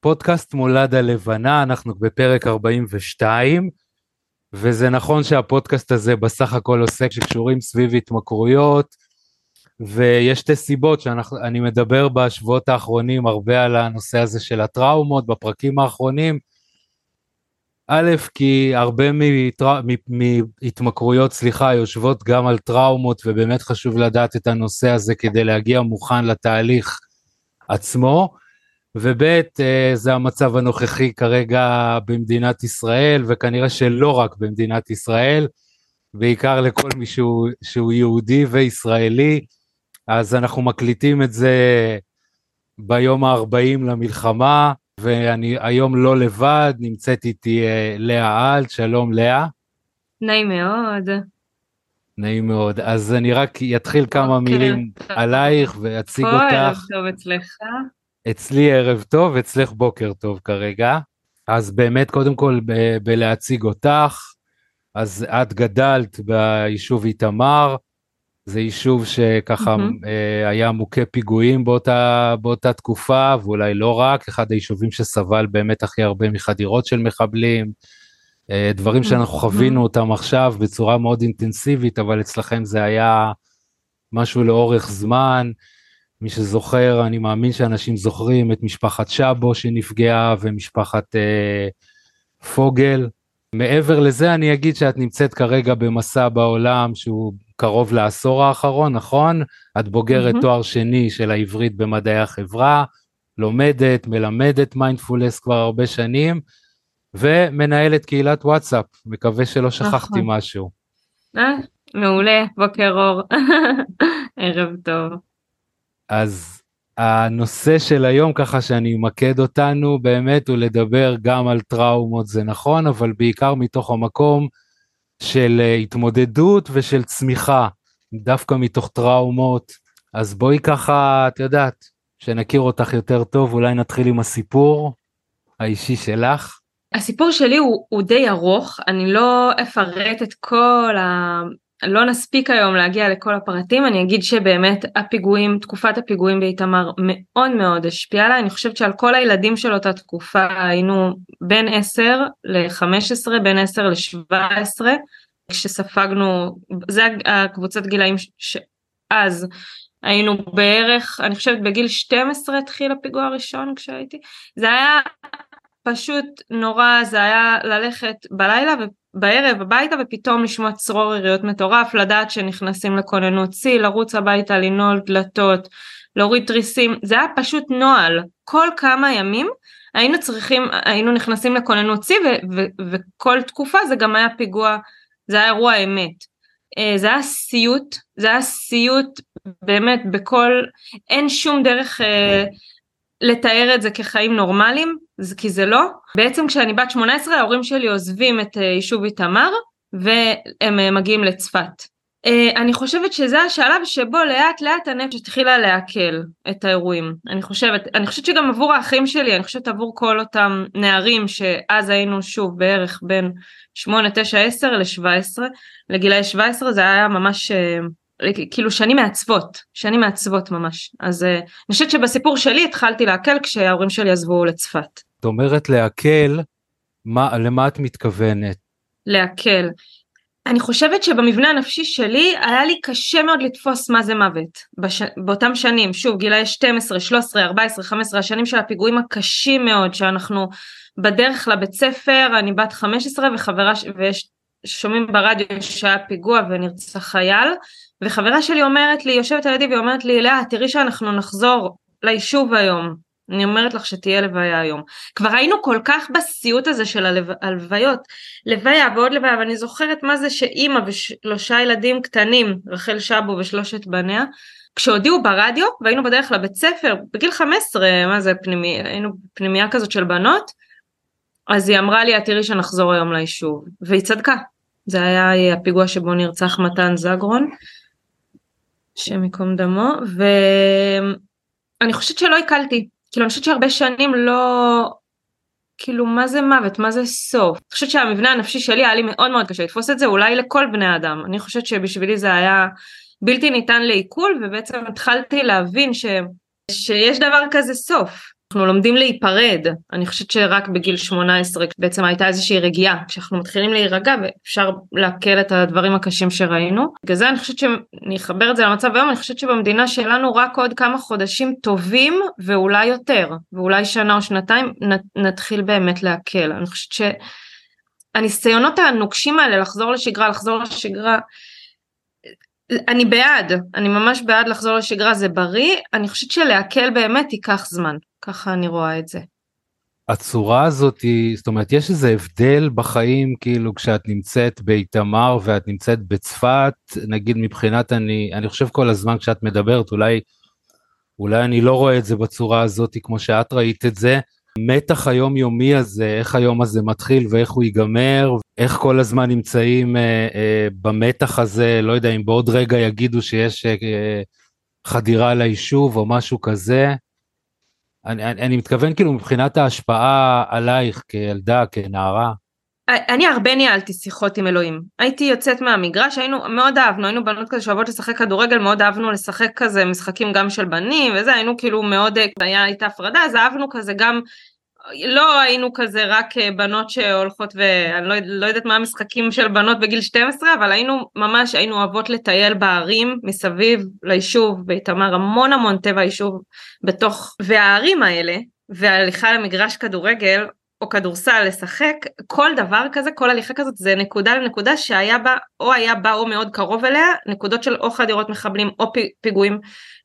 פודקאסט מולד הלבנה, אנחנו בפרק 42, וזה נכון שהפודקאסט הזה בסך הכל עוסק שקשורים סביב התמכרויות, ויש שתי סיבות שאני מדבר בשבועות האחרונים הרבה על הנושא הזה של הטראומות בפרקים האחרונים. א', כי הרבה מהתמכרויות, סליחה, יושבות גם על טראומות, ובאמת חשוב לדעת את הנושא הזה כדי להגיע מוכן לתהליך עצמו. וב' אה, זה המצב הנוכחי כרגע במדינת ישראל, וכנראה שלא רק במדינת ישראל, בעיקר לכל מי שהוא, שהוא יהודי וישראלי, אז אנחנו מקליטים את זה ביום ה-40 למלחמה, ואני היום לא לבד, נמצאת איתי אה, לאה אלט, שלום לאה. נעים מאוד. נעים מאוד. אז אני רק אתחיל כמה מילים עלייך ואציג אותך. ערב טוב אצלך. אצלי ערב טוב, אצלך בוקר טוב כרגע. אז באמת, קודם כל, ב- בלהציג אותך, אז את גדלת ביישוב איתמר, זה יישוב שככה mm-hmm. היה מוכה פיגועים באותה, באותה תקופה, ואולי לא רק, אחד היישובים שסבל באמת הכי הרבה מחדירות של מחבלים, אה, דברים שאנחנו חווינו אותם עכשיו בצורה מאוד אינטנסיבית, אבל אצלכם זה היה משהו לאורך זמן. מי שזוכר, אני מאמין שאנשים זוכרים את משפחת שבו שנפגעה ומשפחת אה, פוגל. מעבר לזה אני אגיד שאת נמצאת כרגע במסע בעולם שהוא קרוב לעשור האחרון, נכון? את בוגרת mm-hmm. תואר שני של העברית במדעי החברה, לומדת, מלמדת מיינדפולנס כבר הרבה שנים, ומנהלת קהילת וואטסאפ, מקווה שלא שכחתי נכון. משהו. אה, מעולה, בוקר אור, ערב טוב. אז הנושא של היום, ככה שאני אמקד אותנו, באמת הוא לדבר גם על טראומות, זה נכון, אבל בעיקר מתוך המקום של אה, התמודדות ושל צמיחה, דווקא מתוך טראומות. אז בואי ככה, את יודעת, שנכיר אותך יותר טוב, אולי נתחיל עם הסיפור האישי שלך. הסיפור שלי הוא, הוא די ארוך, אני לא אפרט את כל. לא נספיק היום להגיע לכל הפרטים, אני אגיד שבאמת הפיגועים, תקופת הפיגועים באיתמר מאוד מאוד השפיעה עליי, אני חושבת שעל כל הילדים של אותה תקופה היינו בין 10 ל-15, בין 10 ל-17, כשספגנו, זה הקבוצת גילאים שאז היינו בערך, אני חושבת בגיל 12 התחיל הפיגוע הראשון כשהייתי, זה היה פשוט נורא, זה היה ללכת בלילה בערב הביתה ופתאום לשמוע צרור יריות מטורף, לדעת שנכנסים לכוננות שיא, לרוץ הביתה, לנעול דלתות, להוריד תריסים, זה היה פשוט נוהל, כל כמה ימים היינו צריכים, היינו נכנסים לכוננות שיא וכל תקופה זה גם היה פיגוע, זה היה אירוע אמת. אה, זה היה סיוט, זה היה סיוט באמת בכל, אין שום דרך אה, לתאר את זה כחיים נורמליים, כי זה לא. בעצם כשאני בת 18 ההורים שלי עוזבים את אה, יישוב איתמר והם אה, מגיעים לצפת. אה, אני חושבת שזה השלב שבו לאט לאט הנפש התחילה לעכל את האירועים. אני חושבת, אני חושבת שגם עבור האחים שלי, אני חושבת עבור כל אותם נערים שאז היינו שוב בערך בין 8, 9, 10 ל-17, לגילאי 17 זה היה ממש כאילו שנים מעצבות, שנים מעצבות ממש. אז אני חושבת שבסיפור שלי התחלתי לעכל כשההורים שלי עזבו לצפת. את אומרת לעכל, מה, למה את מתכוונת? לעכל. אני חושבת שבמבנה הנפשי שלי היה לי קשה מאוד לתפוס מה זה מוות בש... באותם שנים, שוב גילאי 12, 13, 14, 15, השנים של הפיגועים הקשים מאוד שאנחנו בדרך לבית ספר, אני בת 15 וחברה, ש... ויש שומעים ברדיו שהיה פיגוע ונרצח חייל, וחברה שלי אומרת לי, יושבת על ידי והיא אומרת לי, לאה תראי שאנחנו נחזור ליישוב היום, אני אומרת לך שתהיה לוויה היום. כבר היינו כל כך בסיוט הזה של הלוויות, לוויה ועוד לוויה, ואני זוכרת מה זה שאימא ושלושה ילדים קטנים, רחל שבו ושלושת בניה, כשהודיעו ברדיו והיינו בדרך לבית ספר, בגיל 15, מה זה פנימי, היינו פנימייה כזאת של בנות, אז היא אמרה לי, את תראי שנחזור היום ליישוב, והיא צדקה. זה היה הפיגוע שבו נרצח מתן זגרון, השם ייקום דמו, ואני חושבת שלא הקלתי, כאילו אני חושבת שהרבה שנים לא, כאילו מה זה מוות, מה זה סוף. אני חושבת שהמבנה הנפשי שלי היה לי מאוד מאוד קשה לתפוס את זה, אולי לכל בני אדם. אני חושבת שבשבילי זה היה בלתי ניתן לעיכול, ובעצם התחלתי להבין ש, שיש דבר כזה סוף. אנחנו לומדים להיפרד, אני חושבת שרק בגיל 18 בעצם הייתה איזושהי רגיעה, כשאנחנו מתחילים להירגע ואפשר לעכל את הדברים הקשים שראינו. בגלל זה אני חושבת שאני אחבר את זה למצב היום, אני חושבת שבמדינה שלנו רק עוד כמה חודשים טובים ואולי יותר, ואולי שנה או שנתיים נתחיל באמת להקל. אני חושבת שהניסיונות הנוקשים האלה לחזור לשגרה, לחזור לשגרה, אני בעד, אני ממש בעד לחזור לשגרה, זה בריא, אני חושבת שלהקל באמת ייקח זמן. ככה אני רואה את זה. הצורה הזאת זאת אומרת, יש איזה הבדל בחיים, כאילו, כשאת נמצאת באיתמר ואת נמצאת בצפת, נגיד מבחינת אני, אני חושב כל הזמן כשאת מדברת, אולי, אולי אני לא רואה את זה בצורה הזאת כמו שאת ראית את זה. המתח היומיומי הזה, איך היום הזה מתחיל ואיך הוא ייגמר, איך כל הזמן נמצאים אה, אה, במתח הזה, לא יודע אם בעוד רגע יגידו שיש אה, חדירה ליישוב או משהו כזה. אני, אני, אני מתכוון כאילו מבחינת ההשפעה עלייך כילדה, כנערה. אני הרבה ניהלתי שיחות עם אלוהים. הייתי יוצאת מהמגרש, היינו, מאוד אהבנו, היינו בנות כזה שאוהבות לשחק כדורגל, מאוד אהבנו לשחק כזה משחקים גם של בנים וזה, היינו כאילו מאוד, היה הייתה הפרדה, אז אהבנו כזה גם לא היינו כזה רק אה, בנות שהולכות ואני לא, לא יודעת מה המשחקים של בנות בגיל 12 אבל היינו ממש היינו אוהבות לטייל בערים מסביב ליישוב באיתמר המון המון טבע יישוב בתוך והערים האלה והליכה למגרש כדורגל או כדורסל לשחק כל דבר כזה כל הליכה כזאת זה נקודה לנקודה שהיה בה או היה בה או מאוד קרוב אליה נקודות של או חדירות מחבלים או פיגועים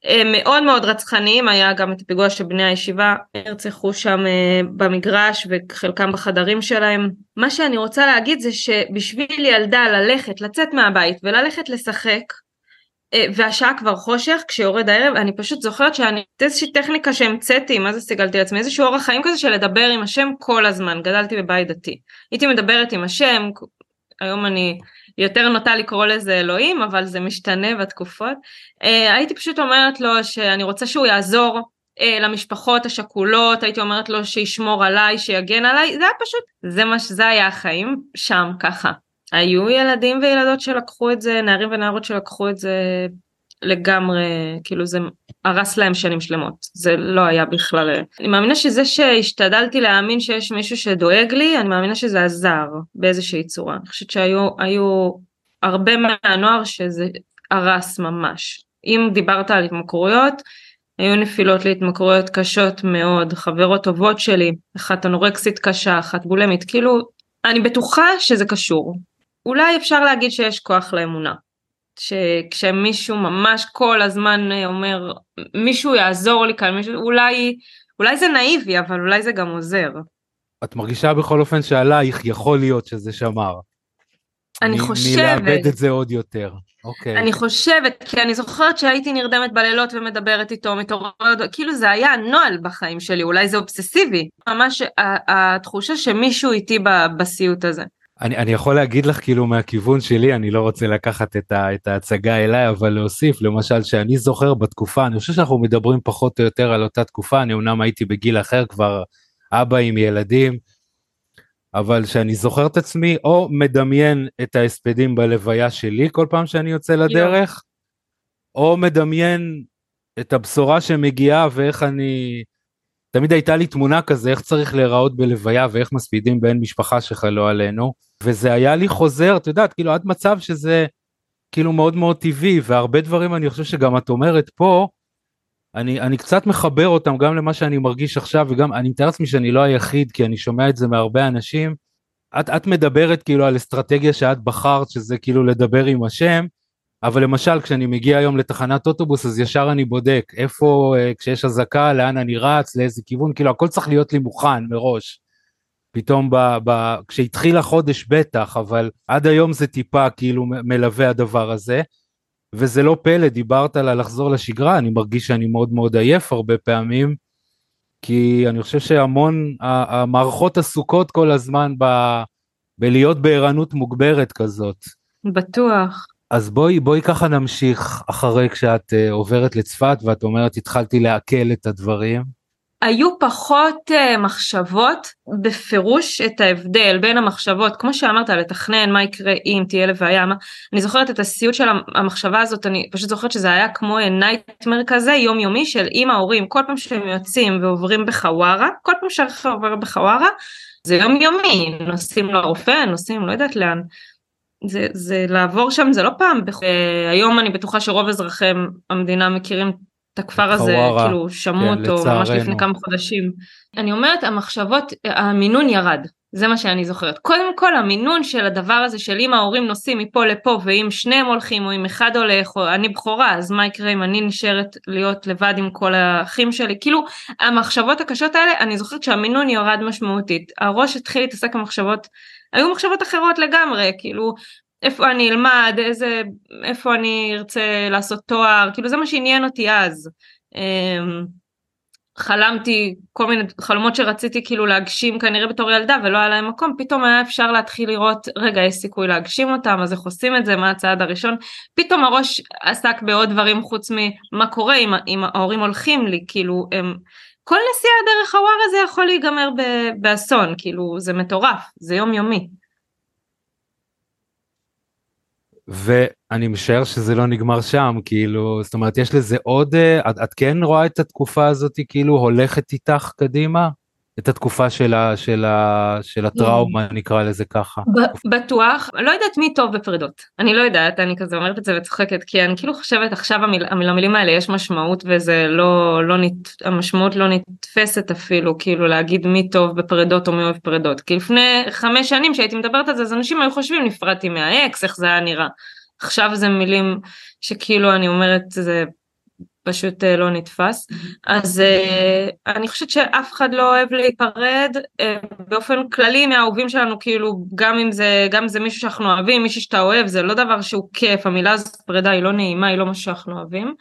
אה, מאוד מאוד רצחניים. היה גם את הפיגוע שבני הישיבה נרצחו שם אה, במגרש וחלקם בחדרים שלהם. מה שאני רוצה להגיד זה שבשביל ילדה ללכת לצאת מהבית וללכת לשחק והשעה כבר חושך כשיורד הערב אני פשוט זוכרת שאני איזושהי טכניקה שהמצאתי מה זה סיגלתי לעצמי? איזשהו אורח חיים כזה של לדבר עם השם כל הזמן גדלתי בבית דתי. הייתי מדברת עם השם היום אני יותר נוטה לקרוא לזה אלוהים אבל זה משתנה בתקופות. אה, הייתי פשוט אומרת לו שאני רוצה שהוא יעזור אה, למשפחות השכולות הייתי אומרת לו שישמור עליי שיגן עליי זה היה פשוט זה מה שזה היה החיים שם ככה היו ילדים וילדות שלקחו את זה, נערים ונערות שלקחו את זה לגמרי, כאילו זה הרס להם שנים שלמות, זה לא היה בכלל. אני מאמינה שזה שהשתדלתי להאמין שיש מישהו שדואג לי, אני מאמינה שזה עזר באיזושהי צורה. אני חושבת שהיו הרבה מהנוער שזה הרס ממש. אם דיברת על התמכרויות, היו נפילות להתמכרויות קשות מאוד, חברות טובות שלי, אחת אנורקסית קשה, אחת בולמית, כאילו, אני בטוחה שזה קשור. אולי אפשר להגיד שיש כוח לאמונה. שכשמישהו ממש כל הזמן אה, אומר מישהו יעזור לי כאן מישהו אולי אולי זה נאיבי אבל אולי זה גם עוזר. את מרגישה בכל אופן שעלייך יכול להיות שזה שמר. אני מ- חושבת. מלאבד את זה עוד יותר. אוקיי. אני חושבת כי אני זוכרת שהייתי נרדמת בלילות ומדברת איתו מתעוררת כאילו זה היה הנוהל בחיים שלי אולי זה אובססיבי ממש התחושה שמישהו איתי בסיוט הזה. אני, אני יכול להגיד לך כאילו מהכיוון שלי, אני לא רוצה לקחת את, ה, את ההצגה אליי, אבל להוסיף, למשל, שאני זוכר בתקופה, אני חושב שאנחנו מדברים פחות או יותר על אותה תקופה, אני אמנם הייתי בגיל אחר, כבר אבא עם ילדים, אבל שאני זוכר את עצמי, או מדמיין את ההספדים בלוויה שלי כל פעם שאני יוצא לדרך, או מדמיין את הבשורה שמגיעה ואיך אני תמיד הייתה לי תמונה כזה איך צריך להיראות בלוויה ואיך מספידים בן משפחה שחלו עלינו וזה היה לי חוזר את יודעת כאילו עד מצב שזה כאילו מאוד מאוד טבעי והרבה דברים אני חושב שגם את אומרת פה אני, אני קצת מחבר אותם גם למה שאני מרגיש עכשיו וגם אני מתאר לעצמי שאני לא היחיד כי אני שומע את זה מהרבה אנשים. את, את מדברת כאילו על אסטרטגיה שאת בחרת שזה כאילו לדבר עם השם אבל למשל כשאני מגיע היום לתחנת אוטובוס אז ישר אני בודק איפה אה, כשיש אזעקה לאן אני רץ לאיזה כיוון כאילו הכל צריך להיות לי מוכן מראש. פתאום ב, ב, כשהתחיל החודש בטח אבל עד היום זה טיפה כאילו מלווה הדבר הזה. וזה לא פלא דיברת על לחזור לשגרה אני מרגיש שאני מאוד מאוד עייף הרבה פעמים. כי אני חושב שהמון המערכות עסוקות כל הזמן ב, בלהיות בערנות מוגברת כזאת. בטוח. אז בואי, בואי ככה נמשיך אחרי כשאת uh, עוברת לצפת ואת אומרת התחלתי לעכל את הדברים. היו פחות uh, מחשבות בפירוש את ההבדל בין המחשבות כמו שאמרת לתכנן מה יקרה אם תהיה לוויה מה אני זוכרת את הסיוט של המחשבה הזאת אני פשוט זוכרת שזה היה כמו נייטמר כזה יומיומי של אם ההורים כל פעם שהם יוצאים ועוברים בחווארה כל פעם שהרכב עובר בחווארה זה יומיומי נוסעים לרופא נוסעים לא יודעת לאן זה, זה לעבור שם זה לא פעם, בח... היום אני בטוחה שרוב אזרחי המדינה מכירים את הכפר הזה, חווארה, כאילו שמעו כן, אותו. ממש לפני כמה חודשים. אני אומרת המחשבות, המינון ירד, זה מה שאני זוכרת. קודם כל המינון של הדבר הזה של אם ההורים נוסעים מפה לפה ואם שניהם הולכים או אם אחד הולך או אני בכורה אז מה יקרה אם אני נשארת להיות לבד עם כל האחים שלי כאילו המחשבות הקשות האלה אני זוכרת שהמינון ירד משמעותית הראש התחיל להתעסק במחשבות היו מחשבות אחרות לגמרי כאילו איפה אני אלמד, איזה, איפה אני ארצה לעשות תואר, כאילו זה מה שעניין אותי אז. אמ, חלמתי כל מיני חלומות שרציתי כאילו להגשים כנראה בתור ילדה ולא היה להם מקום, פתאום היה אפשר להתחיל לראות, רגע יש סיכוי להגשים אותם, אז איך עושים את זה, מה הצעד הראשון, פתאום הראש עסק בעוד דברים חוץ ממה קורה אם, ההורים הולכים לי, כאילו הם, כל נסיעה דרך הוואר הזה יכול להיגמר באסון, כאילו זה מטורף, זה יומיומי. ואני משער שזה לא נגמר שם, כאילו, זאת אומרת, יש לזה עוד, אה, את, את כן רואה את התקופה הזאת כאילו הולכת איתך קדימה? את התקופה של, ה, של, ה, של הטראומה, mm. נקרא לזה ככה. בטוח, לא יודעת מי טוב בפרידות. אני לא יודעת, אני כזה אומרת את זה וצוחקת, כי אני כאילו חושבת עכשיו המיל, למילים האלה יש משמעות וזה לא, לא נת, המשמעות לא נתפסת אפילו, כאילו להגיד מי טוב בפרידות או מי אוהב פרידות. כי לפני חמש שנים שהייתי מדברת על זה, אז אנשים היו חושבים נפרדתי מהאקס, איך זה היה נראה. עכשיו זה מילים שכאילו אני אומרת זה פשוט אה, לא נתפס. אז אה, אני חושבת שאף אחד לא אוהב להיפרד אה, באופן כללי מהאהובים שלנו, כאילו גם אם זה, גם זה מישהו שאנחנו אוהבים, מישהו שאתה אוהב, זה לא דבר שהוא כיף, המילה הזאת פרידה היא לא נעימה, היא לא מה שאנחנו אוהבים.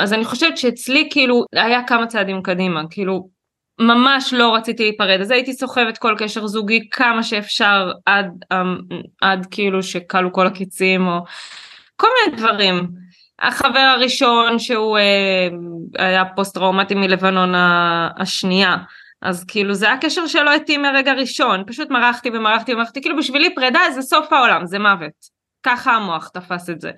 אז אני חושבת שאצלי כאילו היה כמה צעדים קדימה, כאילו ממש לא רציתי להיפרד, אז הייתי סוחבת כל קשר זוגי כמה שאפשר עד, עד כאילו שכלו כל הקיצים או כל מיני דברים. החבר הראשון שהוא אה, היה פוסט טראומטי מלבנון השנייה. אז כאילו זה הקשר שלא התאים מהרגע ראשון פשוט מרחתי ומרחתי ומרחתי. כאילו בשבילי פרידה זה סוף העולם זה מוות. ככה המוח תפס את זה.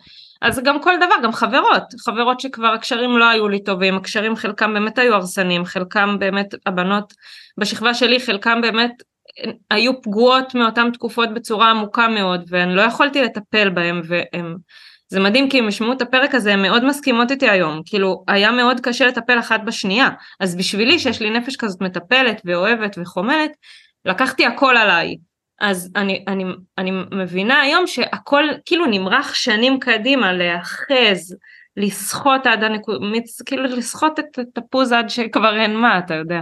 אז גם כל דבר גם חברות. חברות שכבר הקשרים לא היו לי טובים. הקשרים חלקם באמת היו הרסניים. חלקם באמת הבנות בשכבה שלי חלקם באמת היו פגועות מאותן תקופות בצורה עמוקה מאוד ואני לא יכולתי לטפל בהם והם זה מדהים כי הם ישמעו את הפרק הזה, הם מאוד מסכימות איתי היום, כאילו היה מאוד קשה לטפל אחת בשנייה, אז בשבילי שיש לי נפש כזאת מטפלת ואוהבת וחומלת, לקחתי הכל עליי. אז אני, אני, אני מבינה היום שהכל כאילו נמרח שנים קדימה, להאחז, לסחוט עד הנקודה, כאילו לסחוט את התפוז עד שכבר אין מה, אתה יודע.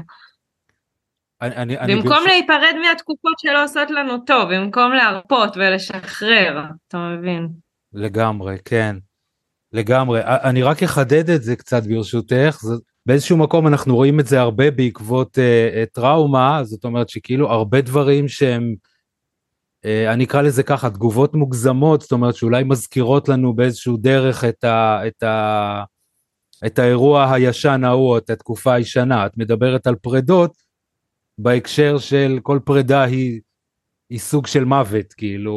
אני, אני, במקום אני להיפרד מהתקופות שלא עושות לנו טוב, במקום להרפות ולשחרר, אתה מבין? לגמרי, כן. לגמרי. אני רק אחדד את זה קצת ברשותך. זה, באיזשהו מקום אנחנו רואים את זה הרבה בעקבות uh, טראומה, זאת אומרת שכאילו הרבה דברים שהם, uh, אני אקרא לזה ככה, תגובות מוגזמות, זאת אומרת שאולי מזכירות לנו באיזשהו דרך את, ה, את, ה, את האירוע הישן ההוא, את התקופה הישנה. את מדברת על פרדות בהקשר של כל פרידה היא היא סוג של מוות, כאילו,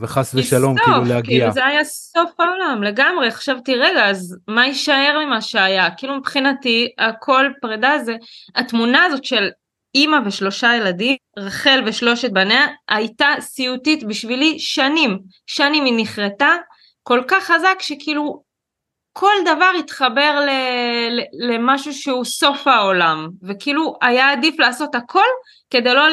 וחס ושלום, סוף, כאילו להגיע. כאילו זה היה סוף העולם, לגמרי, חשבתי, רגע, אז מה יישאר ממה שהיה? כאילו מבחינתי, הכל פרידה זה, התמונה הזאת של אימא ושלושה ילדים, רחל ושלושת בניה, הייתה סיוטית בשבילי שנים. שנים היא נחרטה כל כך חזק שכאילו כל דבר התחבר ל, ל, למשהו שהוא סוף העולם, וכאילו היה עדיף לעשות הכל כדי לא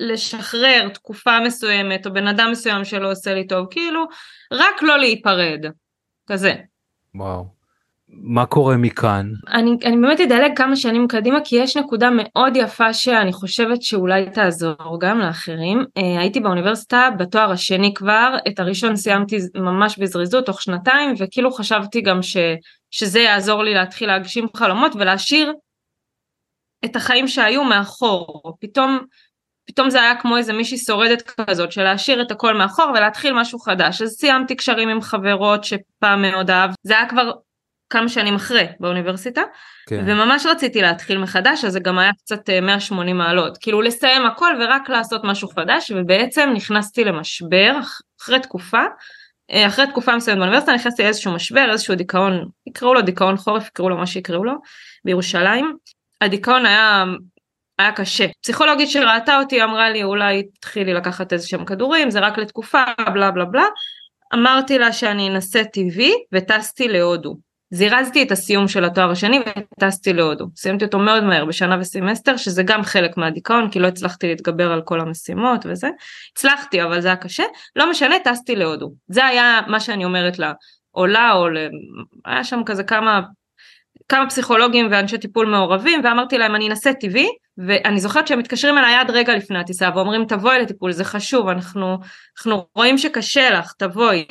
לשחרר תקופה מסוימת או בן אדם מסוים שלא עושה לי טוב, כאילו רק לא להיפרד, כזה. וואו. מה קורה מכאן? אני, אני באמת אדלג כמה שנים קדימה כי יש נקודה מאוד יפה שאני חושבת שאולי תעזור גם לאחרים. אה, הייתי באוניברסיטה בתואר השני כבר, את הראשון סיימתי ממש בזריזות תוך שנתיים וכאילו חשבתי גם ש, שזה יעזור לי להתחיל להגשים חלומות ולהשאיר את החיים שהיו מאחור, פתאום, פתאום זה היה כמו איזה מישהי שורדת כזאת של להשאיר את הכל מאחור ולהתחיל משהו חדש, אז סיימתי קשרים עם חברות שפעם מאוד אהב, זה היה כבר כמה שנים אחרי באוניברסיטה, כן. וממש רציתי להתחיל מחדש, אז זה גם היה קצת 180 מעלות, כאילו לסיים הכל ורק לעשות משהו חדש, ובעצם נכנסתי למשבר אחרי תקופה, אחרי תקופה מסוימת באוניברסיטה נכנסתי לאיזשהו משבר, איזשהו דיכאון, יקראו לו דיכאון חורף, יקראו לו מה שיקראו לו, בירושלים. הדיכאון היה היה קשה. פסיכולוגית שראתה אותי אמרה לי אולי תתחילי לקחת איזה שהם כדורים זה רק לתקופה בלה בלה בלה. אמרתי לה שאני אנסה טבעי וטסתי להודו. זירזתי את הסיום של התואר השני וטסתי להודו. סיימתי אותו מאוד מהר בשנה וסמסטר שזה גם חלק מהדיכאון כי לא הצלחתי להתגבר על כל המשימות וזה. הצלחתי אבל זה היה קשה. לא משנה טסתי להודו. זה היה מה שאני אומרת לה. עולה או היה שם כזה כמה כמה פסיכולוגים ואנשי טיפול מעורבים ואמרתי להם אני אנסה טבעי ואני זוכרת שהם מתקשרים אליי עד רגע לפני הטיסה ואומרים תבואי לטיפול זה חשוב אנחנו, אנחנו רואים שקשה לך תבואי.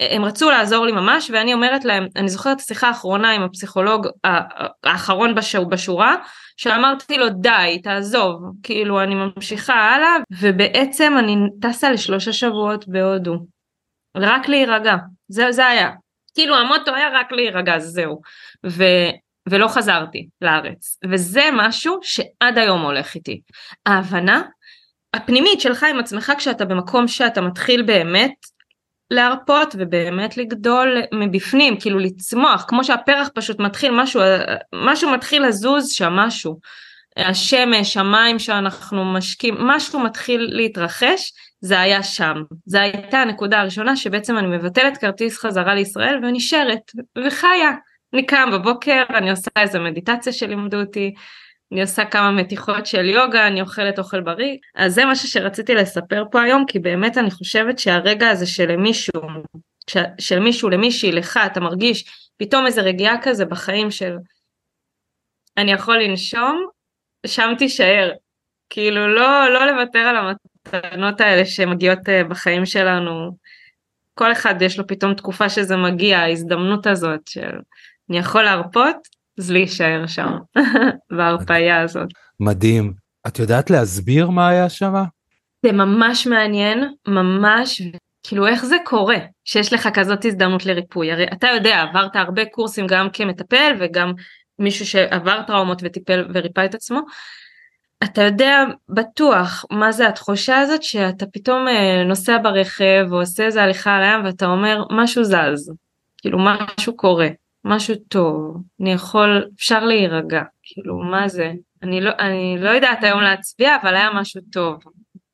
הם רצו לעזור לי ממש ואני אומרת להם אני זוכרת את השיחה האחרונה עם הפסיכולוג האחרון בשור, בשורה שאמרתי לו די תעזוב כאילו אני ממשיכה הלאה ובעצם אני טסה לשלושה שבועות בהודו. רק להירגע. זה, זה היה כאילו המוטו היה רק להירגע זהו. ו, ולא חזרתי לארץ. וזה משהו שעד היום הולך איתי. ההבנה הפנימית שלך עם עצמך כשאתה במקום שאתה מתחיל באמת להרפות ובאמת לגדול מבפנים כאילו לצמוח כמו שהפרח פשוט מתחיל משהו משהו מתחיל לזוז שם משהו השמש המים שאנחנו משקים משהו מתחיל להתרחש זה היה שם זה הייתה הנקודה הראשונה שבעצם אני מבטלת כרטיס חזרה לישראל ונשארת וחיה אני קם בבוקר, אני עושה איזה מדיטציה שלימדו אותי, אני עושה כמה מתיחות של יוגה, אני אוכלת אוכל בריא. אז זה משהו שרציתי לספר פה היום, כי באמת אני חושבת שהרגע הזה שלמישהו, של מישהו, למישהי, לך, אתה מרגיש פתאום איזה רגיעה כזה בחיים של אני יכול לנשום, שם תישאר. כאילו לא, לא לוותר על המתנות האלה שמגיעות אה, בחיים שלנו. כל אחד יש לו פתאום תקופה שזה מגיע, ההזדמנות הזאת של אני יכול להרפות, אז להישאר שם, בהרפאיה הזאת. מדהים. את יודעת להסביר מה היה שם? זה ממש מעניין, ממש, כאילו איך זה קורה שיש לך כזאת הזדמנות לריפוי. הרי אתה יודע, עברת הרבה קורסים גם כמטפל וגם מישהו שעבר טראומות וטיפל וריפא את עצמו. אתה יודע בטוח מה זה התחושה הזאת שאתה פתאום אה, נוסע ברכב או עושה איזה הליכה על הים ואתה אומר משהו זז, כאילו משהו קורה. משהו טוב, אני יכול, אפשר להירגע, כאילו מה זה, אני לא, אני לא יודעת היום להצביע אבל היה משהו טוב,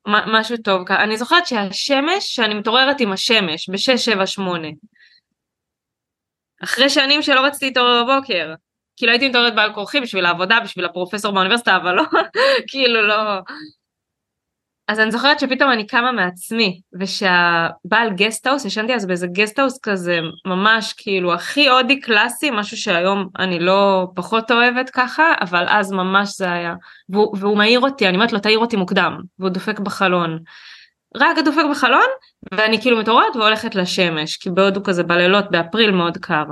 משהו טוב, אני זוכרת שהשמש, שאני מתעוררת עם השמש ב-6, 7, 8, אחרי שנים שלא רציתי להתעורר בבוקר, כאילו הייתי מתעוררת בעל כורחי בשביל העבודה, בשביל הפרופסור באוניברסיטה, אבל לא, כאילו לא, אז אני זוכרת שפתאום אני קמה מעצמי ושהבעל guesthouse ישנתי אז באיזה guesthouse כזה ממש כאילו הכי הודי קלאסי משהו שהיום אני לא פחות אוהבת ככה אבל אז ממש זה היה והוא, והוא מעיר אותי אני אומרת לו תעיר אותי מוקדם והוא דופק בחלון. רק דופק בחלון ואני כאילו מתעוררת והולכת לשמש כי בהודו כזה בלילות באפריל מאוד קר.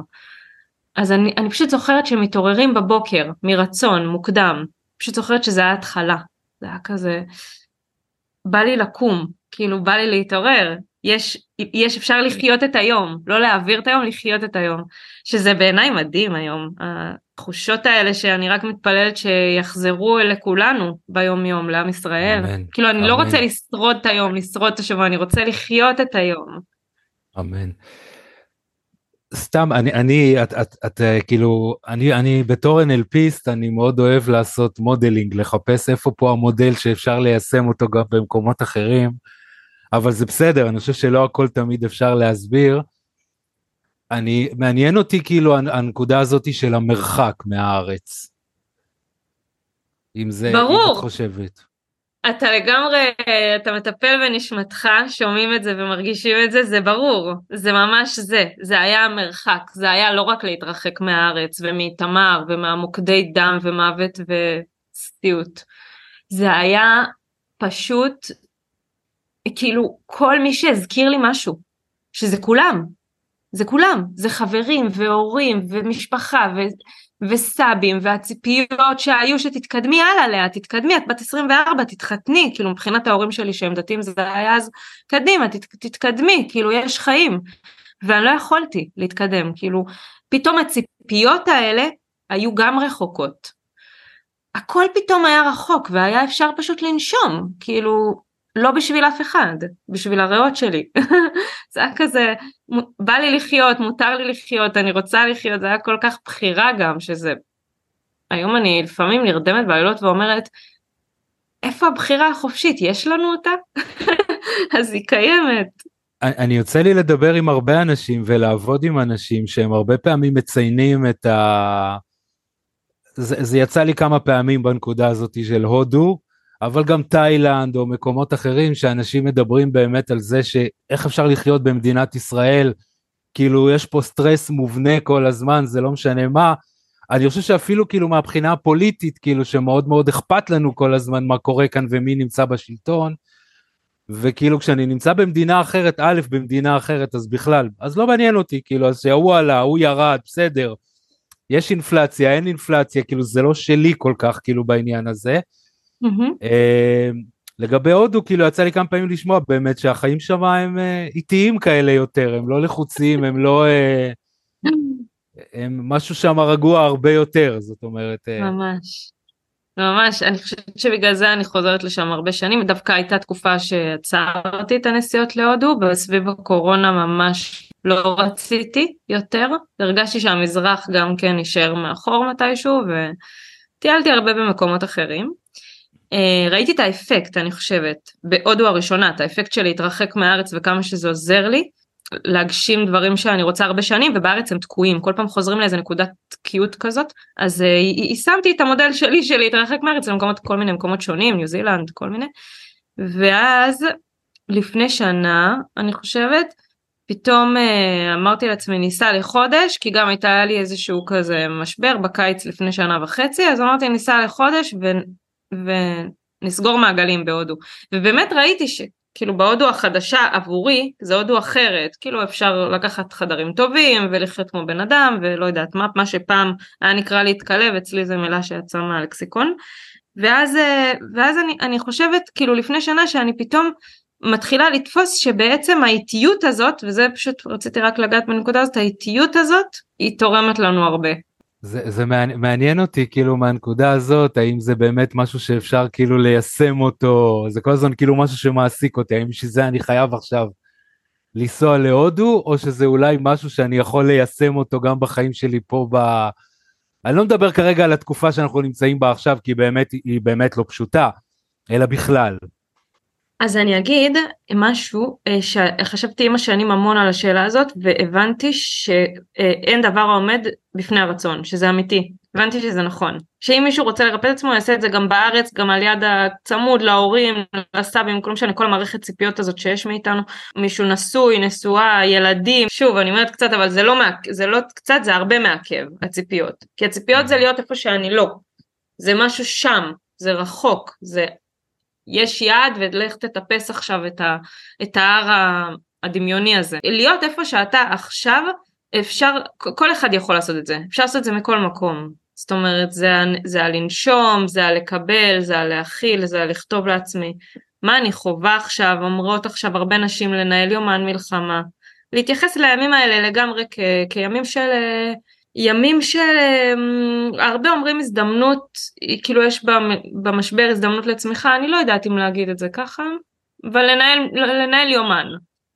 אז אני, אני פשוט זוכרת שמתעוררים בבוקר מרצון מוקדם. פשוט זוכרת שזה היה התחלה. זה היה כזה בא לי לקום, כאילו בא לי להתעורר, יש, יש אפשר לחיות את היום, לא להעביר את היום, לחיות את היום, שזה בעיניי מדהים היום, התחושות האלה שאני רק מתפללת שיחזרו לכולנו ביום יום, לעם ישראל, אמן, כאילו אני לא אמן. לא רוצה לשרוד את היום, לשרוד את השבוע, אני רוצה לחיות את היום. אמן. סתם אני אני את, את, את כאילו אני אני בתור NLPיסט אני מאוד אוהב לעשות modeling לחפש איפה פה המודל שאפשר ליישם אותו גם במקומות אחרים אבל זה בסדר אני חושב שלא הכל תמיד אפשר להסביר. אני מעניין אותי כאילו הנקודה הזאתי של המרחק מהארץ. אם זה ברור. אם את חושבת. אתה לגמרי, אתה מטפל בנשמתך, שומעים את זה ומרגישים את זה, זה ברור, זה ממש זה, זה היה המרחק, זה היה לא רק להתרחק מהארץ ומאיתמר ומהמוקדי דם ומוות וסטיות, זה היה פשוט, כאילו כל מי שהזכיר לי משהו, שזה כולם, זה כולם, זה חברים והורים ומשפחה ו... וסבים והציפיות שהיו שתתקדמי הלאה לאה תתקדמי את בת 24 תתחתני כאילו מבחינת ההורים שלי שהם דתיים זה היה אז קדימה תת, תתקדמי כאילו יש חיים ואני לא יכולתי להתקדם כאילו פתאום הציפיות האלה היו גם רחוקות. הכל פתאום היה רחוק והיה אפשר פשוט לנשום, כאילו לא בשביל אף אחד, בשביל הריאות שלי. זה היה כזה, בא לי לחיות, מותר לי לחיות, אני רוצה לחיות, זה היה כל כך בחירה גם, שזה... היום אני לפעמים נרדמת בלילות ואומרת, איפה הבחירה החופשית? יש לנו אותה? אז היא קיימת. אני יוצא לי לדבר עם הרבה אנשים ולעבוד עם אנשים שהם הרבה פעמים מציינים את ה... זה, זה יצא לי כמה פעמים בנקודה הזאת של הודו, אבל גם תאילנד או מקומות אחרים שאנשים מדברים באמת על זה שאיך אפשר לחיות במדינת ישראל, כאילו יש פה סטרס מובנה כל הזמן, זה לא משנה מה. אני חושב שאפילו כאילו מהבחינה הפוליטית, כאילו שמאוד מאוד אכפת לנו כל הזמן מה קורה כאן ומי נמצא בשלטון, וכאילו כשאני נמצא במדינה אחרת, א', במדינה אחרת, אז בכלל, אז לא מעניין אותי, כאילו, אז שההוא עלה, ההוא ירד, בסדר. יש אינפלציה, אין אינפלציה, כאילו זה לא שלי כל כך, כאילו, בעניין הזה. Mm-hmm. לגבי הודו, כאילו, יצא לי כמה פעמים לשמוע באמת שהחיים שם הם אה, איטיים כאלה יותר, הם לא לחוצים, הם לא... אה, הם משהו שם רגוע הרבה יותר, זאת אומרת... ממש. ממש, אני חושבת שבגלל זה אני חוזרת לשם הרבה שנים, דווקא הייתה תקופה שעצרתי את הנסיעות להודו, וסביב הקורונה ממש לא רציתי יותר, הרגשתי שהמזרח גם כן יישאר מאחור מתישהו, וטיילתי הרבה במקומות אחרים. אה, ראיתי את האפקט, אני חושבת, בהודו הראשונה, את האפקט של להתרחק מהארץ וכמה שזה עוזר לי. להגשים דברים שאני רוצה הרבה שנים ובארץ הם תקועים כל פעם חוזרים לאיזה נקודת תקיעות כזאת אז uh, יישמתי את המודל שלי של להתרחק מארץ למקומות כל מיני מקומות שונים ניו זילנד כל מיני ואז לפני שנה אני חושבת פתאום uh, אמרתי לעצמי ניסע לחודש כי גם הייתה לי איזשהו כזה משבר בקיץ לפני שנה וחצי אז אמרתי ניסע לחודש. ונסגור מעגלים בהודו ובאמת ראיתי ש... כאילו בהודו החדשה עבורי זה הודו אחרת, כאילו אפשר לקחת חדרים טובים ולחיות כמו בן אדם ולא יודעת מה, מה שפעם היה נקרא להתקלב, אצלי זו מילה שיצאה מהלקסיקון. ואז, אה, ואז אני, אני חושבת כאילו לפני שנה שאני פתאום מתחילה לתפוס שבעצם האיטיות הזאת, וזה פשוט רציתי רק לגעת בנקודה הזאת, האיטיות הזאת היא תורמת לנו הרבה. זה, זה מעניין אותי כאילו מהנקודה הזאת, האם זה באמת משהו שאפשר כאילו ליישם אותו, זה כל הזמן כאילו משהו שמעסיק אותי, האם בשביל זה אני חייב עכשיו לנסוע להודו, או שזה אולי משהו שאני יכול ליישם אותו גם בחיים שלי פה ב... אני לא מדבר כרגע על התקופה שאנחנו נמצאים בה עכשיו, כי באמת היא באמת לא פשוטה, אלא בכלל. אז אני אגיד משהו אה, שחשבתי עם השנים המון על השאלה הזאת והבנתי שאין דבר העומד בפני הרצון שזה אמיתי. הבנתי שזה נכון. שאם מישהו רוצה לרפא את עצמו יעשה את זה גם בארץ גם על יד הצמוד להורים לסבים כל משנה כל המערכת ציפיות הזאת שיש מאיתנו. מישהו נשוי נשואה ילדים. שוב אני אומרת קצת אבל זה לא מעכב זה לא קצת זה הרבה מעכב הציפיות. כי הציפיות זה להיות איפה שאני לא. זה משהו שם זה רחוק זה יש יעד ולך תטפס עכשיו את, ה, את ההר הדמיוני הזה. להיות איפה שאתה עכשיו, אפשר, כל אחד יכול לעשות את זה, אפשר לעשות את זה מכל מקום. זאת אומרת, זה, זה הלנשום, זה הלקבל, זה הלהכיל, זה הלכתוב לעצמי. מה אני חווה עכשיו, אומרות עכשיו הרבה נשים לנהל יומן מלחמה. להתייחס לימים האלה לגמרי כ, כימים של ימים שהרבה אומרים הזדמנות, כאילו יש במשבר הזדמנות לצמיחה, אני לא יודעת אם להגיד את זה ככה, אבל לנהל, לנהל יומן,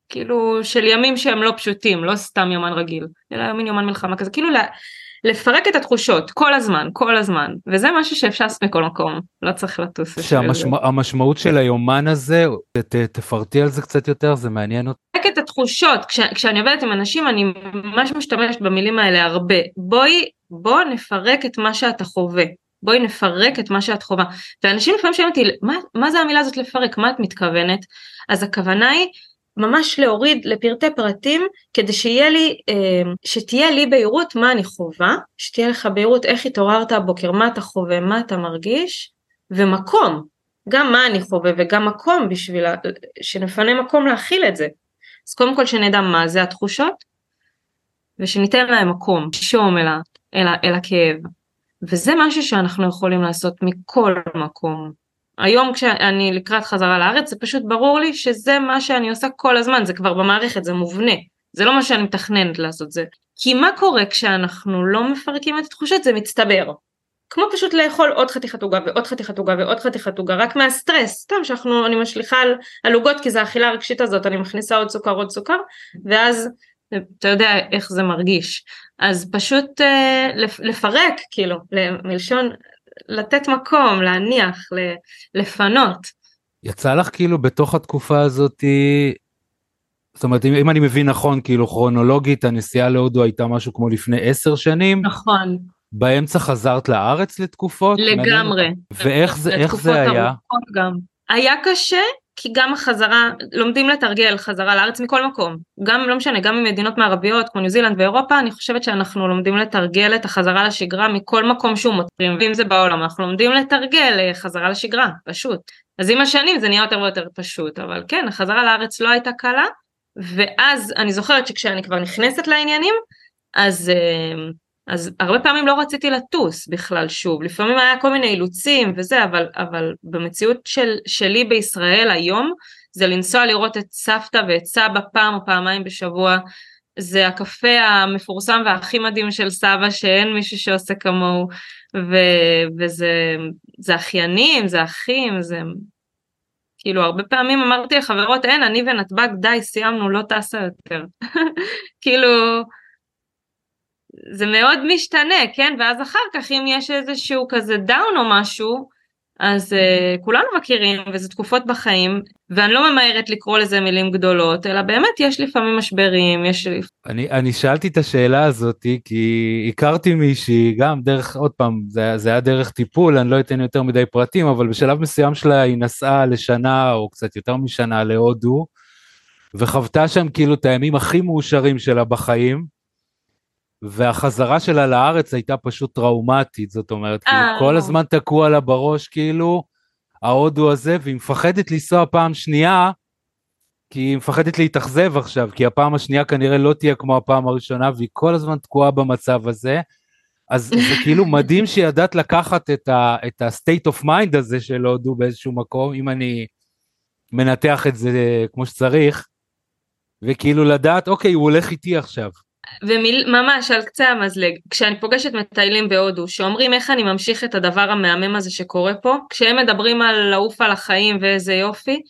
כאילו של ימים שהם לא פשוטים, לא סתם יומן רגיל, אלא מין יומן מלחמה כזה, כאילו לפרק את התחושות כל הזמן, כל הזמן, וזה משהו שאפשר לעשות מכל מקום, לא צריך לטוס. שהמשמעות של היומן הזה, ת, תפרטי על זה קצת יותר, זה מעניין אותי. את התחושות, כש, כשאני עובדת עם אנשים אני ממש משתמשת במילים האלה הרבה, בואי, בוא נפרק את מה שאתה חווה. בואי נפרק את מה שאת חווה. ואנשים לפעמים שואלים אותי, מה, מה זה המילה הזאת לפרק? מה את מתכוונת? אז הכוונה היא ממש להוריד לפרטי פרטים כדי שיהיה לי, אה, שתהיה לי בהירות מה אני חווה, שתהיה לך בהירות איך התעוררת הבוקר, מה אתה חווה, מה אתה מרגיש, ומקום, גם מה אני חווה וגם מקום בשביל שנפנה מקום להכיל את זה. אז קודם כל שנדע מה זה התחושות, ושניתן להם מקום, שום אל, אל, אל הכאב. וזה משהו שאנחנו יכולים לעשות מכל מקום. היום כשאני לקראת חזרה לארץ זה פשוט ברור לי שזה מה שאני עושה כל הזמן, זה כבר במערכת, זה מובנה. זה לא מה שאני מתכננת לעשות, זה כי מה קורה כשאנחנו לא מפרקים את התחושות זה מצטבר. כמו פשוט לאכול עוד חתיכת עוגה ועוד חתיכת עוגה ועוד חתיכת עוגה רק מהסטרס. סתם שאנחנו אני משליכה על עוגות כי זה האכילה הרגשית הזאת אני מכניסה עוד סוכר עוד סוכר ואז אתה יודע איך זה מרגיש. אז פשוט אה, לפרק כאילו מלשון לתת מקום להניח לפנות. יצא לך כאילו בתוך התקופה הזאתי זאת אומרת אם, אם אני מבין נכון כאילו כרונולוגית הנסיעה להודו הייתה משהו כמו לפני עשר שנים? נכון באמצע חזרת לארץ לתקופות? לגמרי. ואיך זה, איך זה היה? גם. היה קשה כי גם החזרה, לומדים לתרגל חזרה לארץ מכל מקום, גם לא משנה, גם ממדינות מערביות כמו ניו זילנד ואירופה, אני חושבת שאנחנו לומדים לתרגל את החזרה לשגרה מכל מקום שהוא מותרים, ואם זה בעולם, אנחנו לומדים לתרגל אה, חזרה לשגרה, פשוט. אז עם השנים זה נהיה יותר ויותר פשוט, אבל כן, החזרה לארץ לא הייתה קלה, ואז אני זוכרת שכשאני כבר נכנסת לעניינים, אז... Uh, אז הרבה פעמים לא רציתי לטוס בכלל שוב, לפעמים היה כל מיני אילוצים וזה, אבל, אבל במציאות של, שלי בישראל היום, זה לנסוע לראות את סבתא ואת סבא פעם או פעמיים בשבוע, זה הקפה המפורסם והכי מדהים של סבא שאין מישהו שעושה כמוהו, וזה אחיינים, זה אחים, זה... כאילו הרבה פעמים אמרתי לחברות אין אני ונתב"ג די סיימנו לא טסה יותר. כאילו זה מאוד משתנה, כן? ואז אחר כך אם יש איזשהו כזה דאון או משהו, אז uh, כולנו מכירים וזה תקופות בחיים ואני לא ממהרת לקרוא לזה מילים גדולות אלא באמת יש לפעמים משברים יש אני אני שאלתי את השאלה הזאתי כי הכרתי מישהי גם דרך עוד פעם זה, זה היה דרך טיפול אני לא אתן יותר מדי פרטים אבל בשלב מסוים שלה היא נסעה לשנה או קצת יותר משנה להודו וחוותה שם כאילו את הימים הכי מאושרים שלה בחיים והחזרה שלה לארץ הייתה פשוט טראומטית, זאת אומרת, כאילו אה. כל הזמן תקוע לה בראש כאילו ההודו הזה, והיא מפחדת לנסוע פעם שנייה, כי היא מפחדת להתאכזב עכשיו, כי הפעם השנייה כנראה לא תהיה כמו הפעם הראשונה, והיא כל הזמן תקועה במצב הזה. אז זה כאילו מדהים שידעת לקחת את ה-state of mind הזה של הודו באיזשהו מקום, אם אני מנתח את זה כמו שצריך, וכאילו לדעת, אוקיי, הוא הולך איתי עכשיו. וממש על קצה המזלג, כשאני פוגשת מטיילים בהודו שאומרים איך אני ממשיך את הדבר המהמם הזה שקורה פה, כשהם מדברים על לעוף על החיים ואיזה יופי,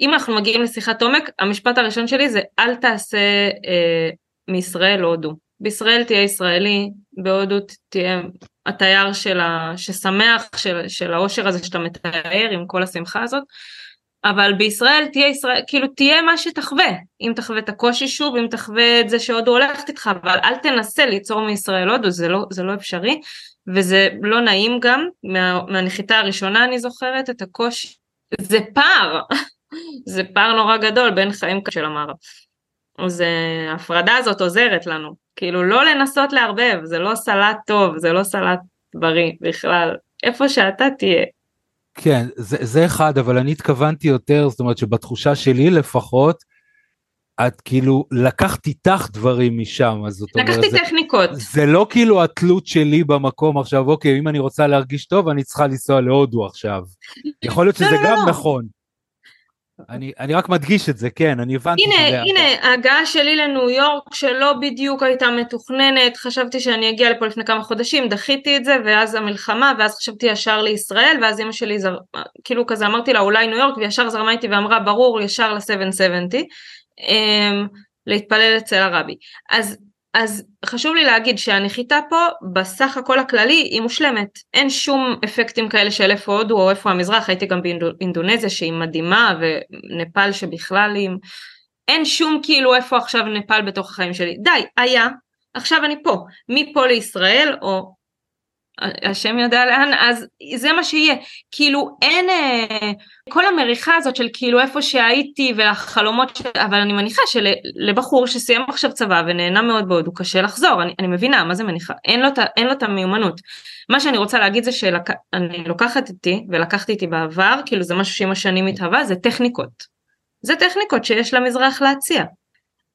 אם אנחנו מגיעים לשיחת עומק, המשפט הראשון שלי זה אל תעשה אה, מישראל הודו. בישראל תהיה ישראלי, בהודו תהיה התייר של ה... ששמח של, של האושר הזה שאתה מתאר עם כל השמחה הזאת. אבל בישראל תהיה ישראל, כאילו תהיה מה שתחווה, אם תחווה את הקושי שוב, אם תחווה את זה שהודו הולכת איתך, אבל אל תנסה ליצור מישראל הודו, זה לא, זה לא אפשרי, וזה לא נעים גם, מה, מהנחיתה הראשונה אני זוכרת את הקושי, זה פער, זה פער נורא גדול בין חיים של המערב. אז ההפרדה הזאת עוזרת לנו, כאילו לא לנסות לערבב, זה לא סלט טוב, זה לא סלט בריא בכלל, איפה שאתה תהיה. כן, זה, זה אחד, אבל אני התכוונתי יותר, זאת אומרת שבתחושה שלי לפחות, את כאילו לקחת איתך דברים משם, אז זאת אומרת, לקחתי טכניקות. זה לא כאילו התלות שלי במקום עכשיו, אוקיי, אם אני רוצה להרגיש טוב, אני צריכה לנסוע להודו עכשיו. יכול להיות לא, שזה לא, גם לא. נכון. אני, אני רק מדגיש את זה, כן, אני הבנתי הנה, שזה... הנה, ההגעה שלי לניו יורק שלא בדיוק הייתה מתוכננת, חשבתי שאני אגיע לפה לפני כמה חודשים, דחיתי את זה, ואז המלחמה, ואז חשבתי ישר לישראל, ואז אמא שלי, זר... כאילו כזה אמרתי לה אולי ניו יורק, וישר זרמה איתי ואמרה ברור, ישר ל-770, um, להתפלל אצל הרבי. אז אז חשוב לי להגיד שהנחיתה פה בסך הכל הכללי היא מושלמת. אין שום אפקטים כאלה של איפה הודו או איפה המזרח הייתי גם באינדונזיה שהיא מדהימה ונפאל שבכלל היא אין שום כאילו איפה עכשיו נפאל בתוך החיים שלי. די היה עכשיו אני פה. מפה לישראל או השם יודע לאן, אז זה מה שיהיה. כאילו אין, אה, כל המריחה הזאת של כאילו איפה שהייתי והחלומות, ש... אבל אני מניחה שלבחור שסיים עכשיו צבא ונהנה מאוד הוא קשה לחזור, אני, אני מבינה, מה זה מניחה? אין לו, אין לו את המיומנות. מה שאני רוצה להגיד זה שאני שלק... לוקחת איתי, ולקחתי איתי בעבר, כאילו זה משהו שעם השנים מתהווה, זה טכניקות. זה טכניקות שיש למזרח להציע.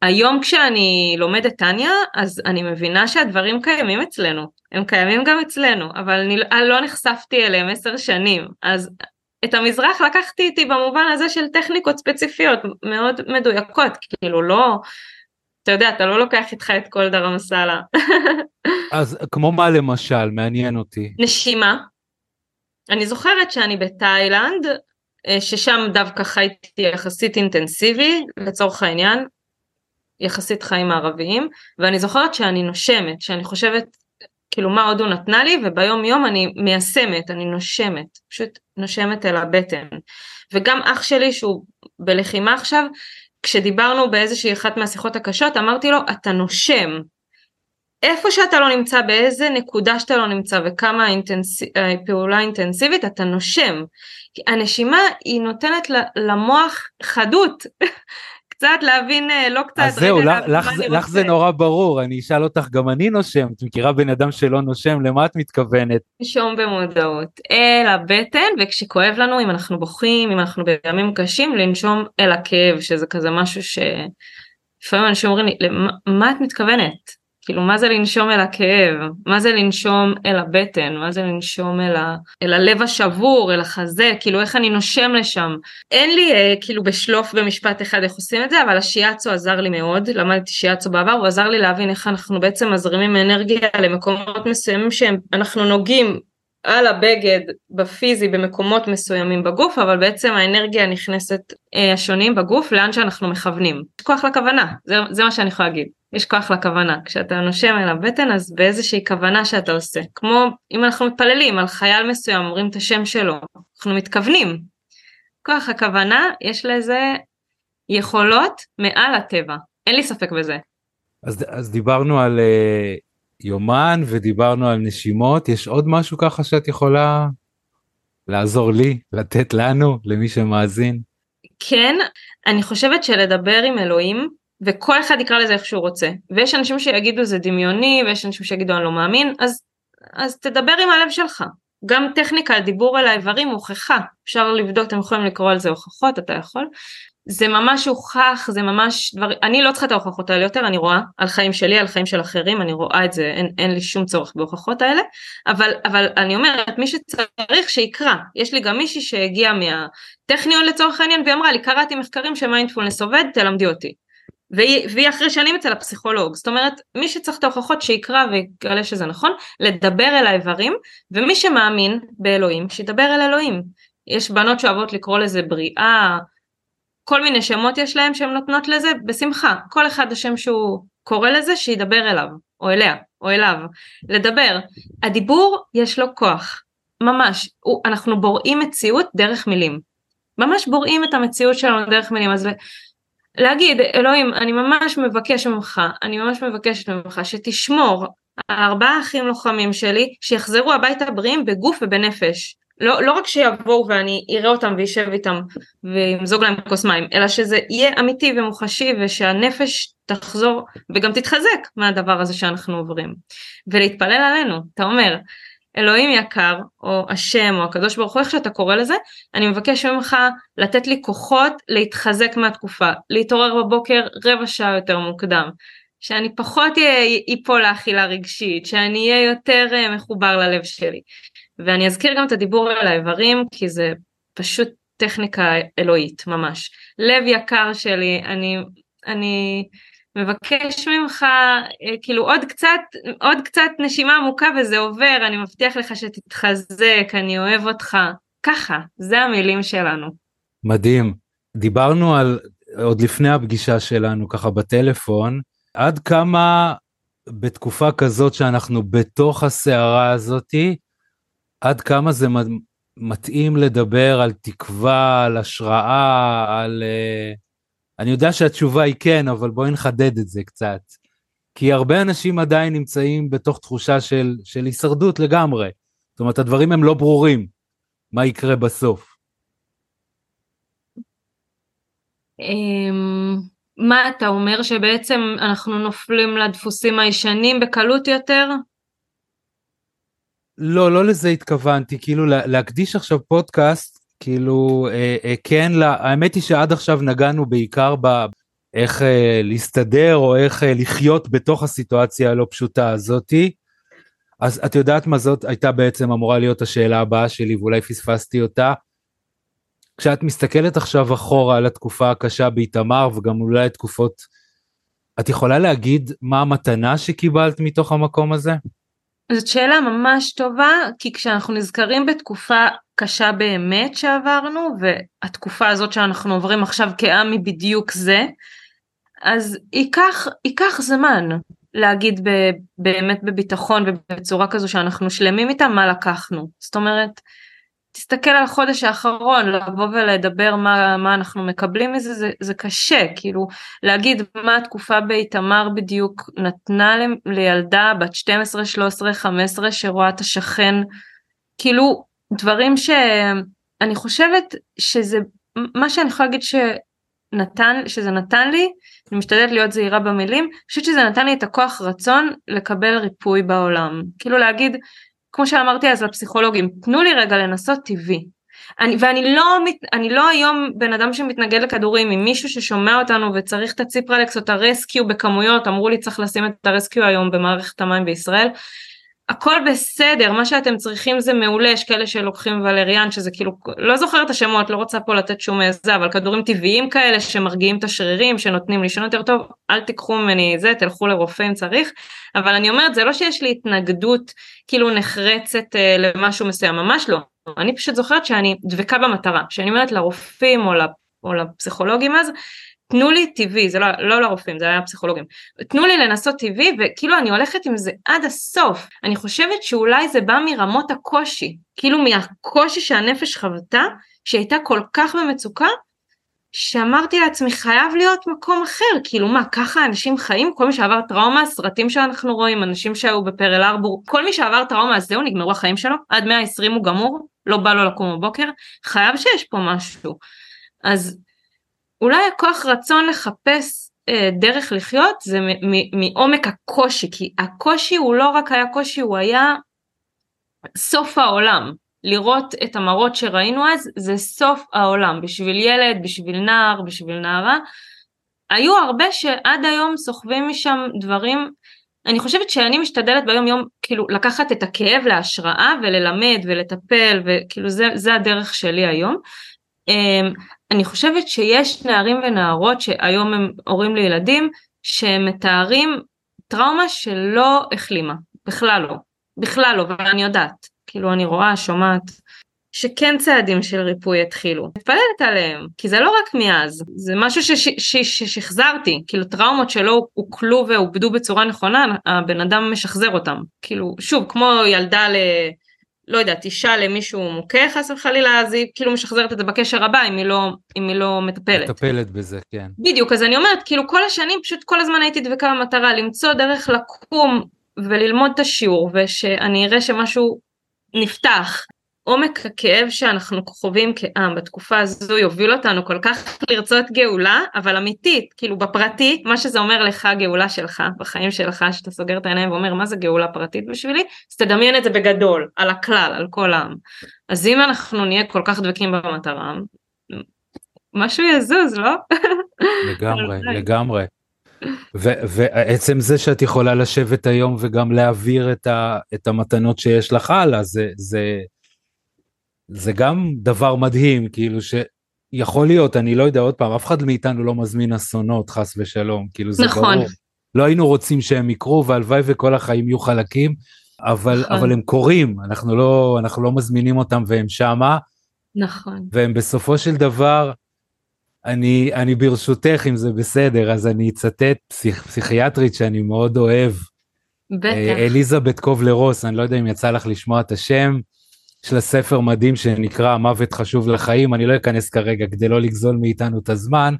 היום כשאני לומדת טניה אז אני מבינה שהדברים קיימים אצלנו הם קיימים גם אצלנו אבל אני, אני לא נחשפתי אליהם עשר שנים אז את המזרח לקחתי איתי במובן הזה של טכניקות ספציפיות מאוד מדויקות כאילו לא אתה יודע, אתה לא לוקח איתך את כל דרם מסאלה. אז כמו מה למשל? מעניין אותי. נשימה. אני זוכרת שאני בתאילנד, אה, ששם דווקא חייתי יחסית אינטנסיבי, לצורך העניין, יחסית חיים מערביים, ואני זוכרת שאני נושמת, שאני חושבת כאילו מה עוד הוא נתנה לי, וביום יום אני מיישמת, אני נושמת, פשוט נושמת אל הבטן. וגם אח שלי שהוא בלחימה עכשיו, כשדיברנו באיזושהי אחת מהשיחות הקשות, אמרתי לו, אתה נושם. איפה שאתה לא נמצא, באיזה נקודה שאתה לא נמצא וכמה האינטנס... פעולה אינטנסיבית, אתה נושם. הנשימה היא נותנת למוח חדות. קצת להבין, אה, לא קצת, אז זהו, לך, זה נורא ברור, אני אשאל אותך, גם אני נושם, את מכירה בן אדם שלא נושם, למה את מתכוונת? נשום במודעות, אל הבטן, וכשכואב לנו, אם אנחנו בוכים, אם אנחנו בימים קשים, לנשום אל הכאב, שזה כזה משהו ש... לפעמים אנשים אומרים לי, למה את מתכוונת? כאילו מה זה לנשום אל הכאב, מה זה לנשום אל הבטן, מה זה לנשום אל, ה... אל הלב השבור, אל החזה, כאילו איך אני נושם לשם. אין לי אה, כאילו בשלוף במשפט אחד איך עושים את זה, אבל השיאצו עזר לי מאוד, למדתי שיאצו בעבר, הוא עזר לי להבין איך אנחנו בעצם מזרימים אנרגיה למקומות מסוימים שאנחנו נוגעים על הבגד בפיזי במקומות מסוימים בגוף אבל בעצם האנרגיה נכנסת אה, השונים בגוף לאן שאנחנו מכוונים. יש כוח לכוונה זה, זה מה שאני יכולה להגיד. יש כוח לכוונה כשאתה נושם אל הבטן אז באיזושהי כוונה שאתה עושה כמו אם אנחנו מתפללים על חייל מסוים אומרים את השם שלו אנחנו מתכוונים. כוח הכוונה יש לזה יכולות מעל הטבע אין לי ספק בזה. אז, אז דיברנו על uh, יומן ודיברנו על נשימות, יש עוד משהו ככה שאת יכולה לעזור לי, לתת לנו, למי שמאזין? כן, אני חושבת שלדבר עם אלוהים, וכל אחד יקרא לזה איך שהוא רוצה, ויש אנשים שיגידו זה דמיוני, ויש אנשים שיגידו אני לא מאמין, אז, אז תדבר עם הלב שלך. גם טכניקה, דיבור אל האיברים הוכחה, אפשר לבדוק, אתם יכולים לקרוא על זה הוכחות, אתה יכול, זה ממש הוכח, זה ממש דבר, אני לא צריכה את ההוכחות האלה יותר, אני רואה על חיים שלי, על חיים של אחרים, אני רואה את זה, אין, אין לי שום צורך בהוכחות האלה, אבל, אבל אני אומרת, מי שצריך שיקרא, יש לי גם מישהי שהגיעה מהטכניון לצורך העניין, והיא אמרה לי, קראתי מחקרים שמיינדפולנס עובד, תלמדי אותי. והיא, והיא אחרי שנים אצל הפסיכולוג, זאת אומרת, מי שצריך את ההוכחות שיקרא ויגלה שזה נכון, לדבר אל האיברים, ומי שמאמין באלוהים, שידבר אל אלוהים. יש בנות שאוהבות לקרוא לזה בריאה, כל מיני שמות יש להם שהן נותנות לזה, בשמחה, כל אחד השם שהוא קורא לזה, שידבר אליו, או אליה, או אליו, לדבר. הדיבור יש לו כוח, ממש, הוא, אנחנו בוראים מציאות דרך מילים. ממש בוראים את המציאות שלנו דרך מילים, אז להגיד, אלוהים, אני ממש מבקש ממך, אני ממש מבקשת ממך שתשמור על ארבעה אחים לוחמים שלי, שיחזרו הביתה בריאים בגוף ובנפש. לא, לא רק שיבואו ואני אראה אותם וישב איתם וימזוג להם כוס מים, אלא שזה יהיה אמיתי ומוחשי ושהנפש תחזור וגם תתחזק מהדבר הזה שאנחנו עוברים. ולהתפלל עלינו, אתה אומר, אלוהים יקר, או השם, או הקדוש ברוך הוא, איך שאתה קורא לזה, אני מבקש ממך לתת לי כוחות להתחזק מהתקופה, להתעורר בבוקר רבע שעה יותר מוקדם, שאני פחות איפול לאכילה רגשית, שאני אהיה יותר אה, מחובר ללב שלי. ואני אזכיר גם את הדיבור על האיברים כי זה פשוט טכניקה אלוהית ממש. לב יקר שלי, אני, אני מבקש ממך אה, כאילו עוד קצת, עוד קצת נשימה עמוקה וזה עובר, אני מבטיח לך שתתחזק, אני אוהב אותך. ככה, זה המילים שלנו. מדהים. דיברנו על, עוד לפני הפגישה שלנו ככה בטלפון, עד כמה בתקופה כזאת שאנחנו בתוך הסערה הזאתי, עד כמה זה מתאים לדבר על תקווה, על השראה, על... Uh, אני יודע שהתשובה היא כן, אבל בואי נחדד את זה קצת. כי הרבה אנשים עדיין נמצאים בתוך תחושה של, של הישרדות לגמרי. זאת אומרת, הדברים הם לא ברורים, מה יקרה בסוף. אמ, מה אתה אומר שבעצם אנחנו נופלים לדפוסים הישנים בקלות יותר? לא, לא לזה התכוונתי, כאילו להקדיש עכשיו פודקאסט, כאילו, אה, אה, כן, לה, האמת היא שעד עכשיו נגענו בעיקר באיך אה, להסתדר או איך אה, לחיות בתוך הסיטואציה הלא פשוטה הזאתי. אז את יודעת מה זאת הייתה בעצם אמורה להיות השאלה הבאה שלי ואולי פספסתי אותה. כשאת מסתכלת עכשיו אחורה על התקופה הקשה באיתמר וגם אולי תקופות את יכולה להגיד מה המתנה שקיבלת מתוך המקום הזה? זאת שאלה ממש טובה, כי כשאנחנו נזכרים בתקופה קשה באמת שעברנו, והתקופה הזאת שאנחנו עוברים עכשיו כעם היא בדיוק זה, אז ייקח, ייקח זמן להגיד ב, באמת בביטחון ובצורה כזו שאנחנו שלמים איתה מה לקחנו. זאת אומרת, תסתכל על החודש האחרון, לבוא ולדבר מה, מה אנחנו מקבלים מזה, זה, זה קשה, כאילו להגיד מה התקופה באיתמר בדיוק נתנה לילדה בת 12, 13, 15 שרואה את השכן, כאילו דברים שאני חושבת שזה, מה שאני יכולה להגיד שנתן, שזה נתן לי, אני משתדלת להיות זהירה במילים, אני חושבת שזה נתן לי את הכוח רצון לקבל ריפוי בעולם, כאילו להגיד כמו שאמרתי אז לפסיכולוגים, תנו לי רגע לנסות טבעי. אני, ואני לא, אני לא היום בן אדם שמתנגד לכדורים, אם מישהו ששומע אותנו וצריך את הציפרלקס או את הרסקיו בכמויות, אמרו לי צריך לשים את הרסקיו היום במערכת המים בישראל, הכל בסדר, מה שאתם צריכים זה מעולה, יש כאלה שלוקחים ולריאן שזה כאילו, לא זוכרת את השמות, לא רוצה פה לתת שום איזה, אבל כדורים טבעיים כאלה שמרגיעים את השרירים, שנותנים לישון יותר טוב, אל תיקחו ממני זה, תלכו לרופא אם צריך, אבל אני אומרת, זה לא שיש לי התנגדות כאילו נחרצת אה, למשהו מסוים, ממש לא, אני פשוט זוכרת שאני דבקה במטרה, שאני אומרת לרופאים או, או לפסיכולוגים אז, תנו לי טבעי, זה לא, לא לרופאים, זה היה פסיכולוגים, תנו לי לנסות טבעי וכאילו אני הולכת עם זה עד הסוף, אני חושבת שאולי זה בא מרמות הקושי, כאילו מהקושי שהנפש חוותה, שהייתה כל כך במצוקה, שאמרתי לעצמי חייב להיות מקום אחר, כאילו מה ככה אנשים חיים, כל מי שעבר טראומה, סרטים שאנחנו רואים, אנשים שהיו בפרל ארבור, כל מי שעבר טראומה אז זהו נגמרו החיים שלו, עד 120 הוא גמור, לא בא לו לקום בבוקר, חייב שיש פה משהו. אז אולי הכוח רצון לחפש אה, דרך לחיות זה מעומק הקושי, כי הקושי הוא לא רק היה קושי, הוא היה סוף העולם. לראות את המראות שראינו אז זה סוף העולם, בשביל ילד, בשביל נער, בשביל נערה. היו הרבה שעד היום סוחבים משם דברים, אני חושבת שאני משתדלת ביום יום כאילו לקחת את הכאב להשראה וללמד ולטפל וכאילו זה, זה הדרך שלי היום. אמ, אני חושבת שיש נערים ונערות שהיום הם הורים לילדים שמתארים טראומה שלא החלימה, בכלל לא, בכלל לא, ואני יודעת, כאילו אני רואה, שומעת, שכן צעדים של ריפוי התחילו. מתפללת עליהם, כי זה לא רק מאז, זה משהו ששחזרתי, כאילו טראומות שלא עוקלו ועובדו בצורה נכונה, הבן אדם משחזר אותם. כאילו, שוב, כמו ילדה ל... לא יודעת, אישה למישהו מוכה חס וחלילה, אז היא כאילו משחזרת את זה בקשר הבא אם היא לא, אם היא לא מטפלת. מטפלת בזה, כן. בדיוק, אז אני אומרת, כאילו כל השנים פשוט כל הזמן הייתי דבקה במטרה, למצוא דרך לקום וללמוד את השיעור, ושאני אראה שמשהו נפתח. עומק הכאב שאנחנו חווים כעם בתקופה הזו יוביל אותנו כל כך לרצות גאולה, אבל אמיתית, כאילו בפרטי, מה שזה אומר לך גאולה שלך, בחיים שלך, שאתה סוגר את העיניים ואומר מה זה גאולה פרטית בשבילי, אז תדמיין את זה בגדול, על הכלל, על כל העם. אז אם אנחנו נהיה כל כך דבקים במטרה, משהו יזוז, לא? לגמרי, לגמרי. ועצם זה שאת יכולה לשבת היום וגם להעביר את, ה, את המתנות שיש לך הלאה, זה, זה, זה גם דבר מדהים, כאילו שיכול להיות, אני לא יודע, עוד פעם, אף אחד מאיתנו לא מזמין אסונות, חס ושלום, כאילו זה נכון. ברור. לא היינו רוצים שהם יקרו, והלוואי וכל החיים יהיו חלקים, אבל, נכון. אבל הם קורים, אנחנו לא, אנחנו לא מזמינים אותם והם שמה. נכון. והם בסופו של דבר, אני, אני ברשותך, אם זה בסדר, אז אני אצטט פסיכ, פסיכיאטרית שאני מאוד אוהב. בטח. אה, אליזבת קובלר רוס, אני לא יודע אם יצא לך לשמוע את השם. יש לה ספר מדהים שנקרא מוות חשוב לחיים, אני לא אכנס כרגע כדי לא לגזול מאיתנו את הזמן,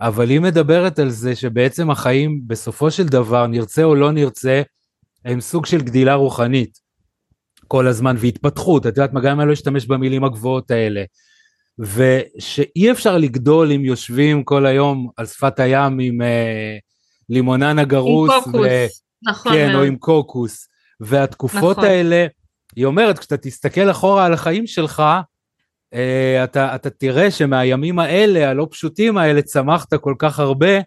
אבל היא מדברת על זה שבעצם החיים בסופו של דבר, נרצה או לא נרצה, הם סוג של גדילה רוחנית. כל הזמן והתפתחות, את יודעת מה, גם אם אני לא אשתמש במילים הגבוהות האלה, ושאי אפשר לגדול אם יושבים כל היום על שפת הים עם אה, לימונן הגרוס, עם קוקוס, ו... נכון, כן, או עם קוקוס, והתקופות נכון. האלה, היא אומרת, כשאתה תסתכל אחורה על החיים שלך, uh, אתה, אתה תראה שמהימים האלה, הלא פשוטים האלה, צמחת כל כך הרבה. Uh,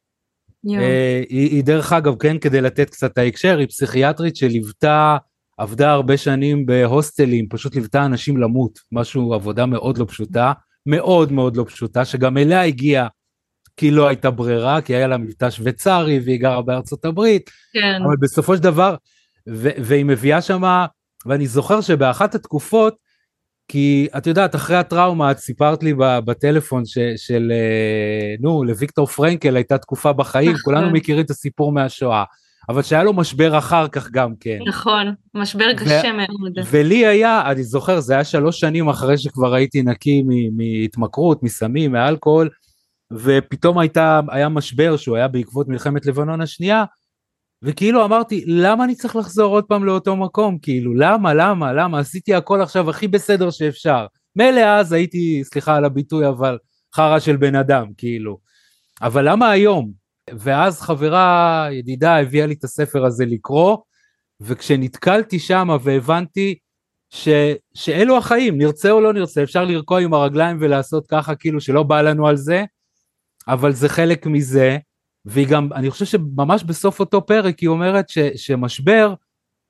היא, היא דרך אגב, כן, כדי לתת קצת ההקשר, היא פסיכיאטרית שליוותה, עבדה הרבה שנים בהוסטלים, פשוט ליוותה אנשים למות, משהו, עבודה מאוד לא פשוטה, מאוד מאוד לא פשוטה, שגם אליה הגיע כי לא הייתה ברירה, כי היה לה מבטא שוויצרי והיא גרה בארצות הברית, כן, אבל בסופו של דבר, והיא מביאה שמה, ואני זוכר שבאחת התקופות, כי את יודעת, אחרי הטראומה, את סיפרת לי בטלפון ש- של, אה, נו, לוויקטור פרנקל הייתה תקופה בחיים, נכון. כולנו מכירים את הסיפור מהשואה, אבל שהיה לו משבר אחר כך גם כן. נכון, משבר קשה מאוד. ולי היה, אני זוכר, זה היה שלוש שנים אחרי שכבר הייתי נקי מ- מהתמכרות, מסמים, מאלכוהול, ופתאום הייתה, היה משבר שהוא היה בעקבות מלחמת לבנון השנייה, וכאילו אמרתי, למה אני צריך לחזור עוד פעם לאותו מקום? כאילו, למה, למה, למה? עשיתי הכל עכשיו הכי בסדר שאפשר. מילא אז הייתי, סליחה על הביטוי, אבל חרא של בן אדם, כאילו. אבל למה היום? ואז חברה, ידידה, הביאה לי את הספר הזה לקרוא, וכשנתקלתי שם והבנתי ש, שאלו החיים, נרצה או לא נרצה, אפשר לרקוע עם הרגליים ולעשות ככה, כאילו שלא בא לנו על זה, אבל זה חלק מזה, והיא גם, אני חושב שממש בסוף אותו פרק היא אומרת ש, שמשבר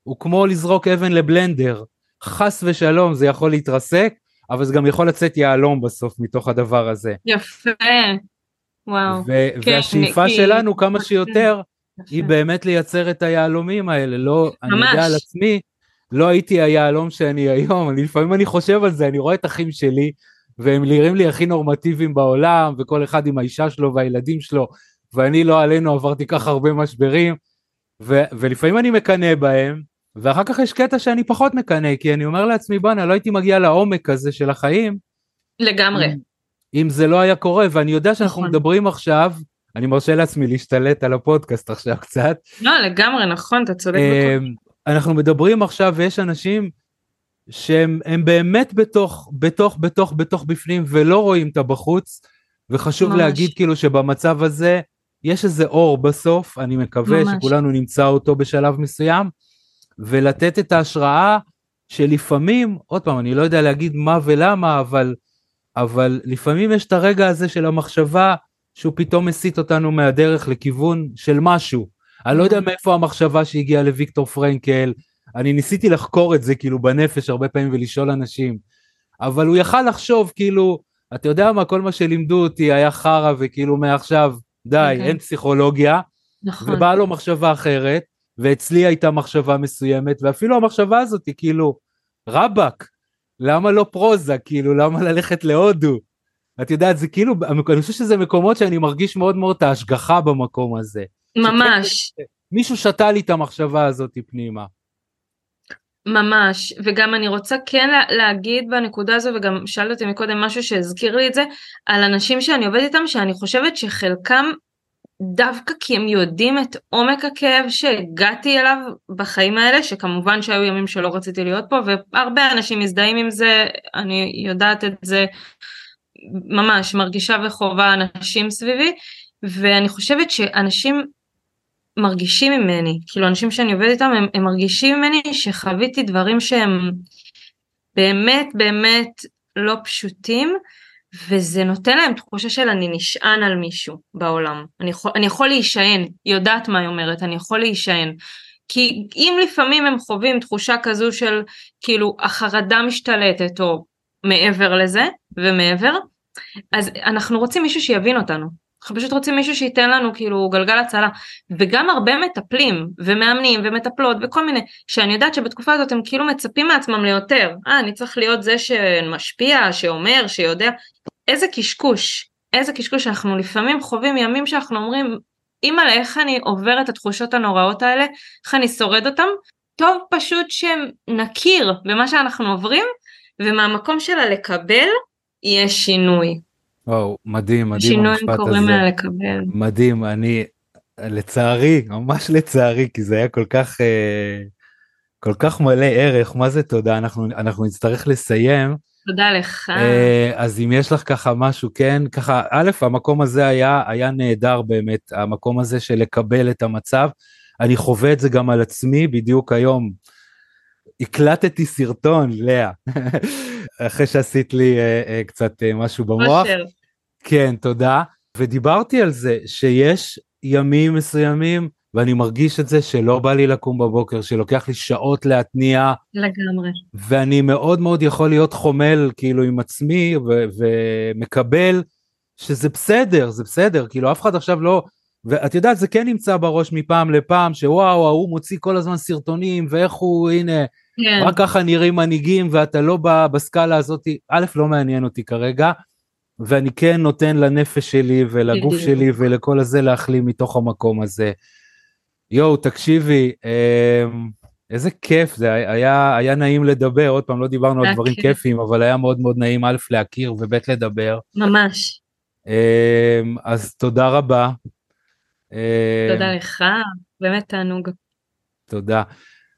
הוא כמו לזרוק אבן לבלנדר, חס ושלום זה יכול להתרסק, אבל זה גם יכול לצאת יהלום בסוף מתוך הדבר הזה. יפה, וואו. ו- כן, והשאיפה כי- שלנו כמה שיותר היא באמת לייצר את היהלומים האלה, לא, אני יודע ממש. על עצמי, לא הייתי היהלום שאני היום, אני לפעמים אני חושב על זה, אני רואה את אחים שלי, והם נראים לי הכי נורמטיביים בעולם, וכל אחד עם האישה שלו והילדים שלו, ואני לא עלינו עברתי ככה הרבה משברים, ו- ולפעמים אני מקנא בהם, ואחר כך יש קטע שאני פחות מקנא, כי אני אומר לעצמי, בואנה, לא הייתי מגיע לעומק הזה של החיים, לגמרי. אם, אם זה לא היה קורה, ואני יודע שאנחנו נכון. מדברים עכשיו, אני מרשה לעצמי להשתלט על הפודקאסט עכשיו קצת, לא, לגמרי, נכון, אתה צודק. אמ, אנחנו מדברים עכשיו ויש אנשים שהם הם באמת בתוך, בתוך, בתוך, בתוך בפנים ולא רואים את הבחוץ, וחשוב ממש. להגיד כאילו שבמצב הזה יש איזה אור בסוף, אני מקווה ממש. שכולנו נמצא אותו בשלב מסוים, ולתת את ההשראה שלפעמים, עוד פעם, אני לא יודע להגיד מה ולמה, אבל, אבל לפעמים יש את הרגע הזה של המחשבה שהוא פתאום מסיט אותנו מהדרך לכיוון של משהו. אני לא יודע מאיפה המחשבה שהגיעה לוויקטור פרנקל, אני ניסיתי לחקור את זה כאילו בנפש הרבה פעמים ולשאול אנשים, אבל הוא יכל לחשוב כאילו, אתה יודע מה, כל מה שלימדו אותי היה חרא וכאילו מעכשיו, די, אוקיי. אין פסיכולוגיה, נכון. ובאה לו מחשבה אחרת, ואצלי הייתה מחשבה מסוימת, ואפילו המחשבה הזאת היא כאילו, רבאק, למה לא פרוזה, כאילו, למה ללכת להודו? את יודעת, זה כאילו, אני חושב שזה מקומות שאני מרגיש מאוד מאוד את ההשגחה במקום הזה. ממש, מישהו שתה לי את המחשבה הזאת פנימה. ממש, וגם אני רוצה כן לה- להגיד בנקודה הזו, וגם שאלת אותי מקודם משהו שהזכיר לי את זה, על אנשים שאני עובדת איתם, שאני חושבת שחלקם, דווקא כי הם יודעים את עומק הכאב שהגעתי אליו בחיים האלה, שכמובן שהיו ימים שלא רציתי להיות פה, והרבה אנשים מזדהים עם זה, אני יודעת את זה, ממש מרגישה וחווה אנשים סביבי, ואני חושבת שאנשים מרגישים ממני, כאילו אנשים שאני עובדת איתם הם, הם מרגישים ממני שחוויתי דברים שהם באמת באמת לא פשוטים וזה נותן להם תחושה של אני נשען על מישהו בעולם, אני יכול, אני יכול להישען, היא יודעת מה היא אומרת, אני יכול להישען. כי אם לפעמים הם חווים תחושה כזו של כאילו החרדה משתלטת או מעבר לזה ומעבר, אז אנחנו רוצים מישהו שיבין אותנו. אנחנו פשוט רוצים מישהו שייתן לנו כאילו גלגל הצלה. וגם הרבה מטפלים ומאמנים ומטפלות וכל מיני שאני יודעת שבתקופה הזאת הם כאילו מצפים מעצמם ליותר. אה אני צריך להיות זה שמשפיע שאומר שיודע. איזה קשקוש איזה קשקוש. אנחנו לפעמים חווים ימים שאנחנו אומרים אימא'לה איך אני עובר את התחושות הנוראות האלה? איך אני שורד אותם? טוב פשוט שנכיר במה שאנחנו עוברים ומהמקום שלה לקבל יהיה שינוי. וואו, מדהים, מדהים שינוי המשפט קוראים הזה. לה לקבל. מדהים, אני, לצערי, ממש לצערי, כי זה היה כל כך, אה, כל כך מלא ערך, מה זה תודה, אנחנו, אנחנו נצטרך לסיים. תודה לך. אה, אז אם יש לך ככה משהו, כן, ככה, א', המקום הזה היה, היה נהדר באמת, המקום הזה של לקבל את המצב. אני חווה את זה גם על עצמי, בדיוק היום. הקלטתי סרטון, לאה, אחרי שעשית לי אה, אה, קצת אה, משהו במוח. כן, תודה. ודיברתי על זה שיש ימים מסוימים, ואני מרגיש את זה שלא בא לי לקום בבוקר, שלוקח לי שעות להתניע, לגמרי. ואני מאוד מאוד יכול להיות חומל כאילו עם עצמי ו- ומקבל שזה בסדר, זה בסדר, כאילו אף אחד עכשיו לא, ואת יודעת, זה כן נמצא בראש מפעם לפעם, שוואו, ההוא מוציא כל הזמן סרטונים, ואיך הוא, הנה, כן. רק ככה נראים מנהיגים, ואתה לא בסקאלה הזאת, א', לא מעניין אותי כרגע, ואני כן נותן לנפש שלי ולגוף שלי ולכל הזה להחלים מתוך המקום הזה. יואו, תקשיבי, אמ, איזה כיף זה, היה, היה נעים לדבר, עוד פעם, לא דיברנו על דברים כיפים, אבל היה מאוד מאוד נעים א' להכיר וב' לדבר. ממש. אמ, אז תודה רבה. תודה אמ, לך, באמת תענוג. תודה.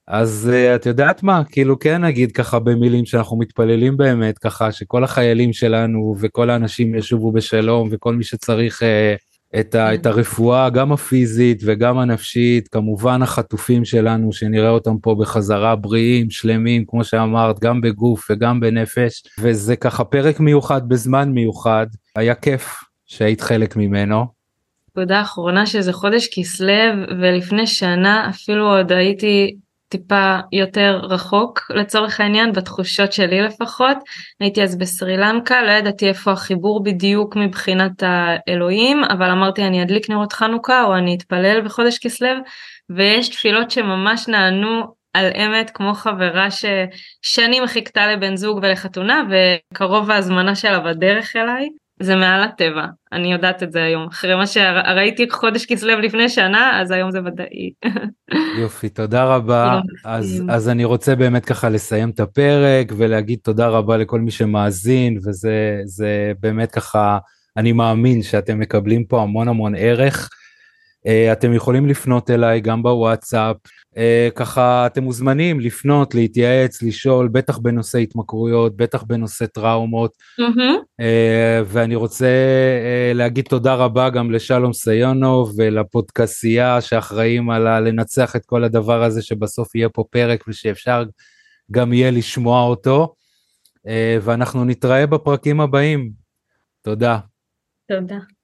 אז uh, את יודעת מה, כאילו כן נגיד ככה במילים שאנחנו מתפללים באמת ככה שכל החיילים שלנו וכל האנשים ישובו בשלום וכל מי שצריך uh, את, ה, את הרפואה גם הפיזית וגם הנפשית, כמובן החטופים שלנו שנראה אותם פה בחזרה בריאים, שלמים, כמו שאמרת, גם בגוף וגם בנפש, וזה ככה פרק מיוחד בזמן מיוחד, היה כיף שהיית חלק ממנו. נקודה אחרונה שזה חודש כסלו ולפני שנה אפילו עוד הייתי טיפה יותר רחוק לצורך העניין בתחושות שלי לפחות. הייתי אז בסרי לנקה לא ידעתי איפה החיבור בדיוק מבחינת האלוהים אבל אמרתי אני אדליק נרות חנוכה או אני אתפלל בחודש כסלו. ויש תפילות שממש נענו על אמת כמו חברה ששנים חיכתה לבן זוג ולחתונה וקרוב ההזמנה שלה בדרך אליי זה מעל הטבע, אני יודעת את זה היום. אחרי מה שראיתי חודש כסלו לפני שנה, אז היום זה ודאי. יופי, תודה רבה. לא אז, אז אני רוצה באמת ככה לסיים את הפרק ולהגיד תודה רבה לכל מי שמאזין, וזה באמת ככה, אני מאמין שאתם מקבלים פה המון המון ערך. אה, אתם יכולים לפנות אליי גם בוואטסאפ, אה, ככה אתם מוזמנים לפנות, להתייעץ, לשאול, בטח בנושא התמכרויות, בטח בנושא טראומות. Mm-hmm. ואני רוצה להגיד תודה רבה גם לשלום סיונוב ולפודקסייה שאחראים על לנצח את כל הדבר הזה, שבסוף יהיה פה פרק ושאפשר גם יהיה לשמוע אותו. ואנחנו נתראה בפרקים הבאים. תודה. תודה.